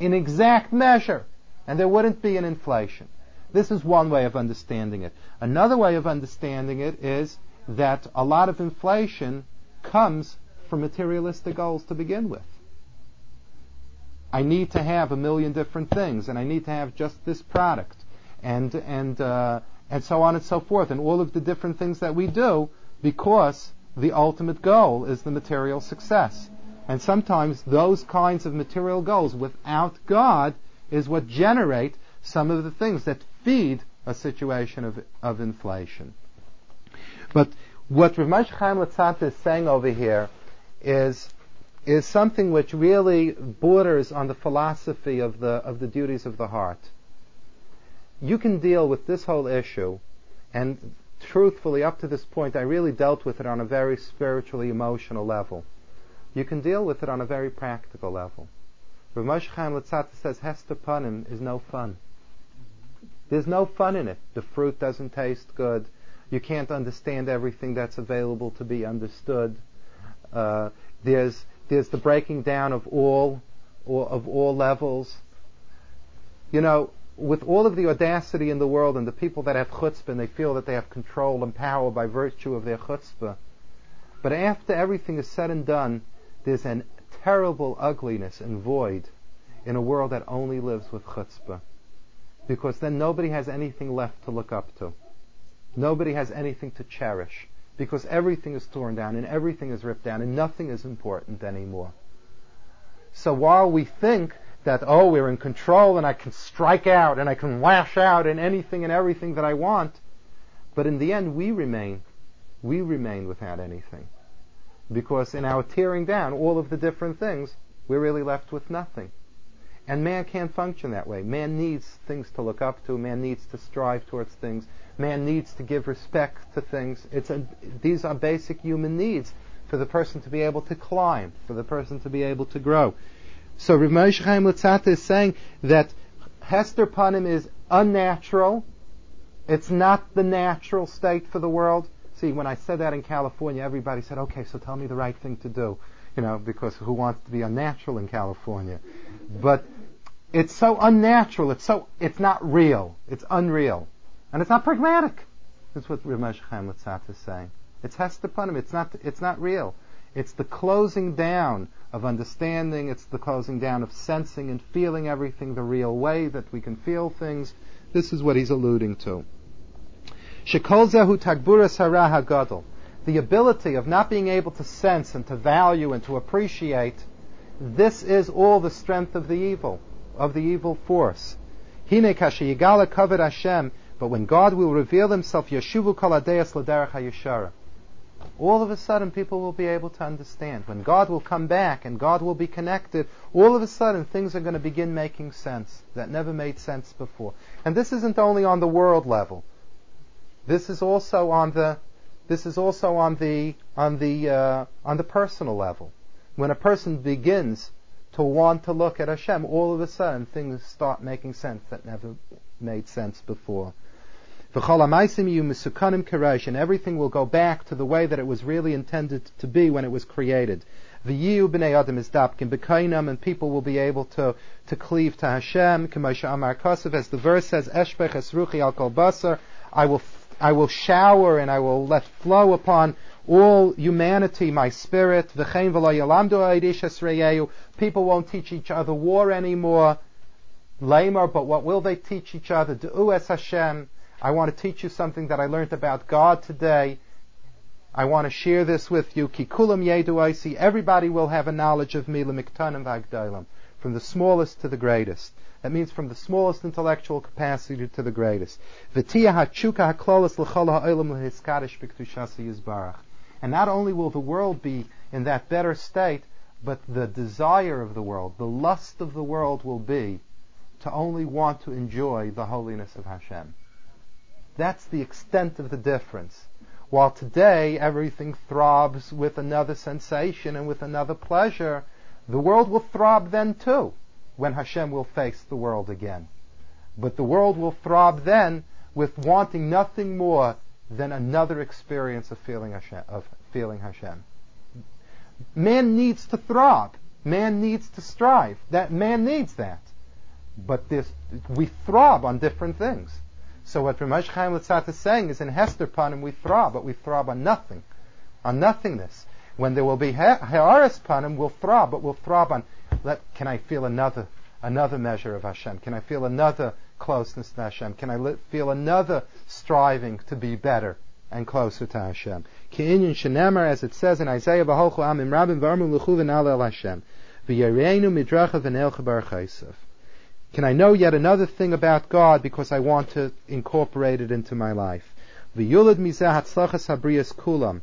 A: in exact measure and there wouldn't be an inflation. This is one way of understanding it. Another way of understanding it is that a lot of inflation comes from materialistic goals to begin with. I need to have a million different things, and I need to have just this product, and and uh, and so on and so forth, and all of the different things that we do because the ultimate goal is the material success. And sometimes those kinds of material goals without God is what generate some of the things that feed a situation of, of inflation. But what Rav Moshe Chaim is saying over here is is something which really borders on the philosophy of the of the duties of the heart. You can deal with this whole issue And truthfully, up to this point, I really dealt with it on a very spiritually emotional level. You can deal with it on a very practical level. Rav Moshe Chaim Luzzatto says Hester Panim is no fun. There's no fun in it. The fruit doesn't taste good. You can't understand everything that's available to be understood. Uh, there's there's the breaking down of all, or of all levels. You know, with all of the audacity in the world and the people that have chutzpah and they feel that they have control and power by virtue of their chutzpah. But after everything is said and done, there's an terrible ugliness and void in a world that only lives with chutzpah. Because then nobody has anything left to look up to. Nobody has anything to cherish. Because everything is torn down and everything is ripped down and nothing is important anymore. So while we think that, oh, we're in control and I can strike out and I can lash out in anything and everything that I want. But in the end, we remain. We remain without anything. Because in our tearing down all of the different things, we're really left with nothing. And man can't function that way. Man needs things to look up to. Man needs to strive towards things. Man needs to give respect to things. It's a, these are basic human needs for the person to be able to climb, for the person to be able to grow. So Rav Moshe Chaim Luzzatto is saying that Hester Panim is unnatural. It's not the natural state for the world. See, when I said that in California, everybody said, okay, so tell me the right thing to do. You know, because who wants to be unnatural in California? But it's so unnatural. It's so, it's not real. It's unreal. And it's not pragmatic. That's what Rav Moshe Chaim Luzzatto is saying. It's Hester Panim. It's not, it's not real. It's the closing down of understanding. It's the closing down of sensing and feeling everything the real way that we can feel things. This is what he's alluding to. Shekol zehu tagbura sarah hagadol. The ability of not being able to sense and to value and to appreciate, this is all the strength of the evil, of the evil force. Hine yigala kavod Hashem, but when God will reveal himself, yeshuvu kol adeas l'derech hayishara all of a sudden people will be able to understand. When God will come back and God will be connected, all of a sudden things are going to begin making sense that never made sense before. And this isn't only on the world level. This is also on the this is also on the on the uh, on the personal level. When a person begins to want to look at Hashem, all of a sudden things start making sense that never made sense before and everything will go back to the way that it was really intended to be when it was created. B'nei adam is dapkin and people will be able to, to cleave to Hashem, as the verse says, eshbech al I will, I will shower and I will let flow upon all humanity my spirit, people won't teach each other war anymore, lamer, but what will they teach each other? I want to teach you something that I learned about God today. I want to share this with you. Kikulam see everybody will have a knowledge of me, from the smallest to the greatest. That means from the smallest intellectual capacity to the greatest. And not only will the world be in that better state, but the desire of the world, the lust of the world will be to only want to enjoy the holiness of Hashem. That's the extent of the difference. While today everything throbs with another sensation and with another pleasure, the world will throb then too, when Hashem will face the world again. But the world will throb then with wanting nothing more than another experience of feeling Hashem. Of feeling Hashem. Man needs to throb. Man needs to strive. That man needs that. But this, we throb on different things. So what Rav Moshe Chaim Luzzatto is saying is in Hester Panim we throb, but we throb on nothing, on nothingness. When there will be Haaretz Panim, we'll throb, but we'll throb on, let, can I feel another, another measure of Hashem? Can I feel another closeness to Hashem? Can I li- feel another striving to be better and closer to Hashem? Ki'inyin shenemar, as it says in Isaiah, V'holchu amim rabim v'armu l'chu v'nale Hashem. V'yareinu midracha v'nelcha bar can I know yet another thing about God because I want to incorporate it into my life? kulam.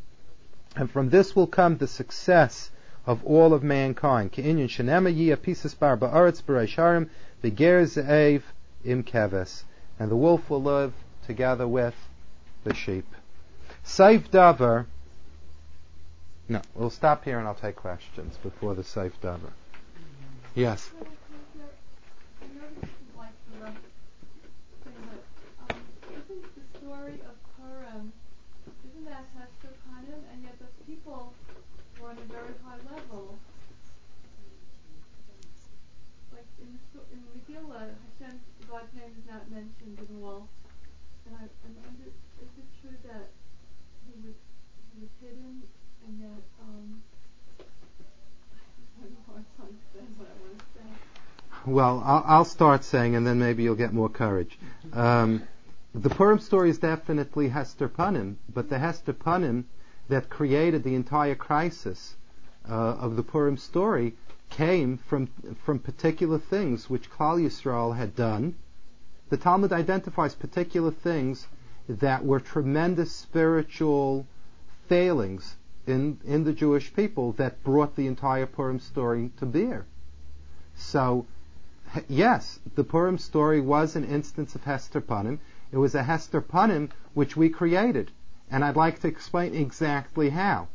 A: And from this will come the success of all of mankind. im keves. And the wolf will live together with the sheep. Safe Dover. No, we'll stop here and I'll take questions before the safe Dover. Yes.
B: story of Purim, isn't that Hester Punim? And yet the people were on a very high level. Like in, in Megillah, Hashem, God's name is not mentioned at all. And I, I wonder, is it true that he was, he was hidden and that, um.
A: Well, I'll, start saying, and then maybe you'll get more courage. Um, the Purim story is definitely Hester Panim, but the Hester Panim that created the entire crisis uh, of the Purim story came from from particular things which Klal Yisrael had done. The Talmud identifies particular things that were tremendous spiritual failings in in the Jewish people that brought the entire Purim story to bear. So, yes, the Purim story was an instance of Hester Panim. It was a Hester Panim which we created, and I'd like to explain exactly how.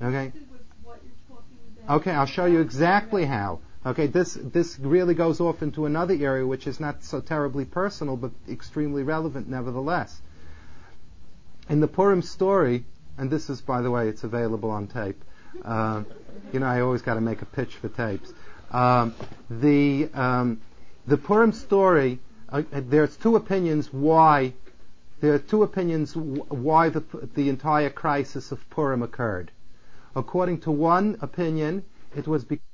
A: Okay. Okay, I'll show you exactly how. Okay, this this really goes off into another area which is not so terribly personal but extremely relevant nevertheless. In the Purim story, and this is by the way, it's available on tape. Uh, you know, I always got to make a pitch for tapes. Um, the um, the Purim story uh, there's two opinions why there are two opinions why the, the entire crisis of Purim occurred. According to one opinion, it was because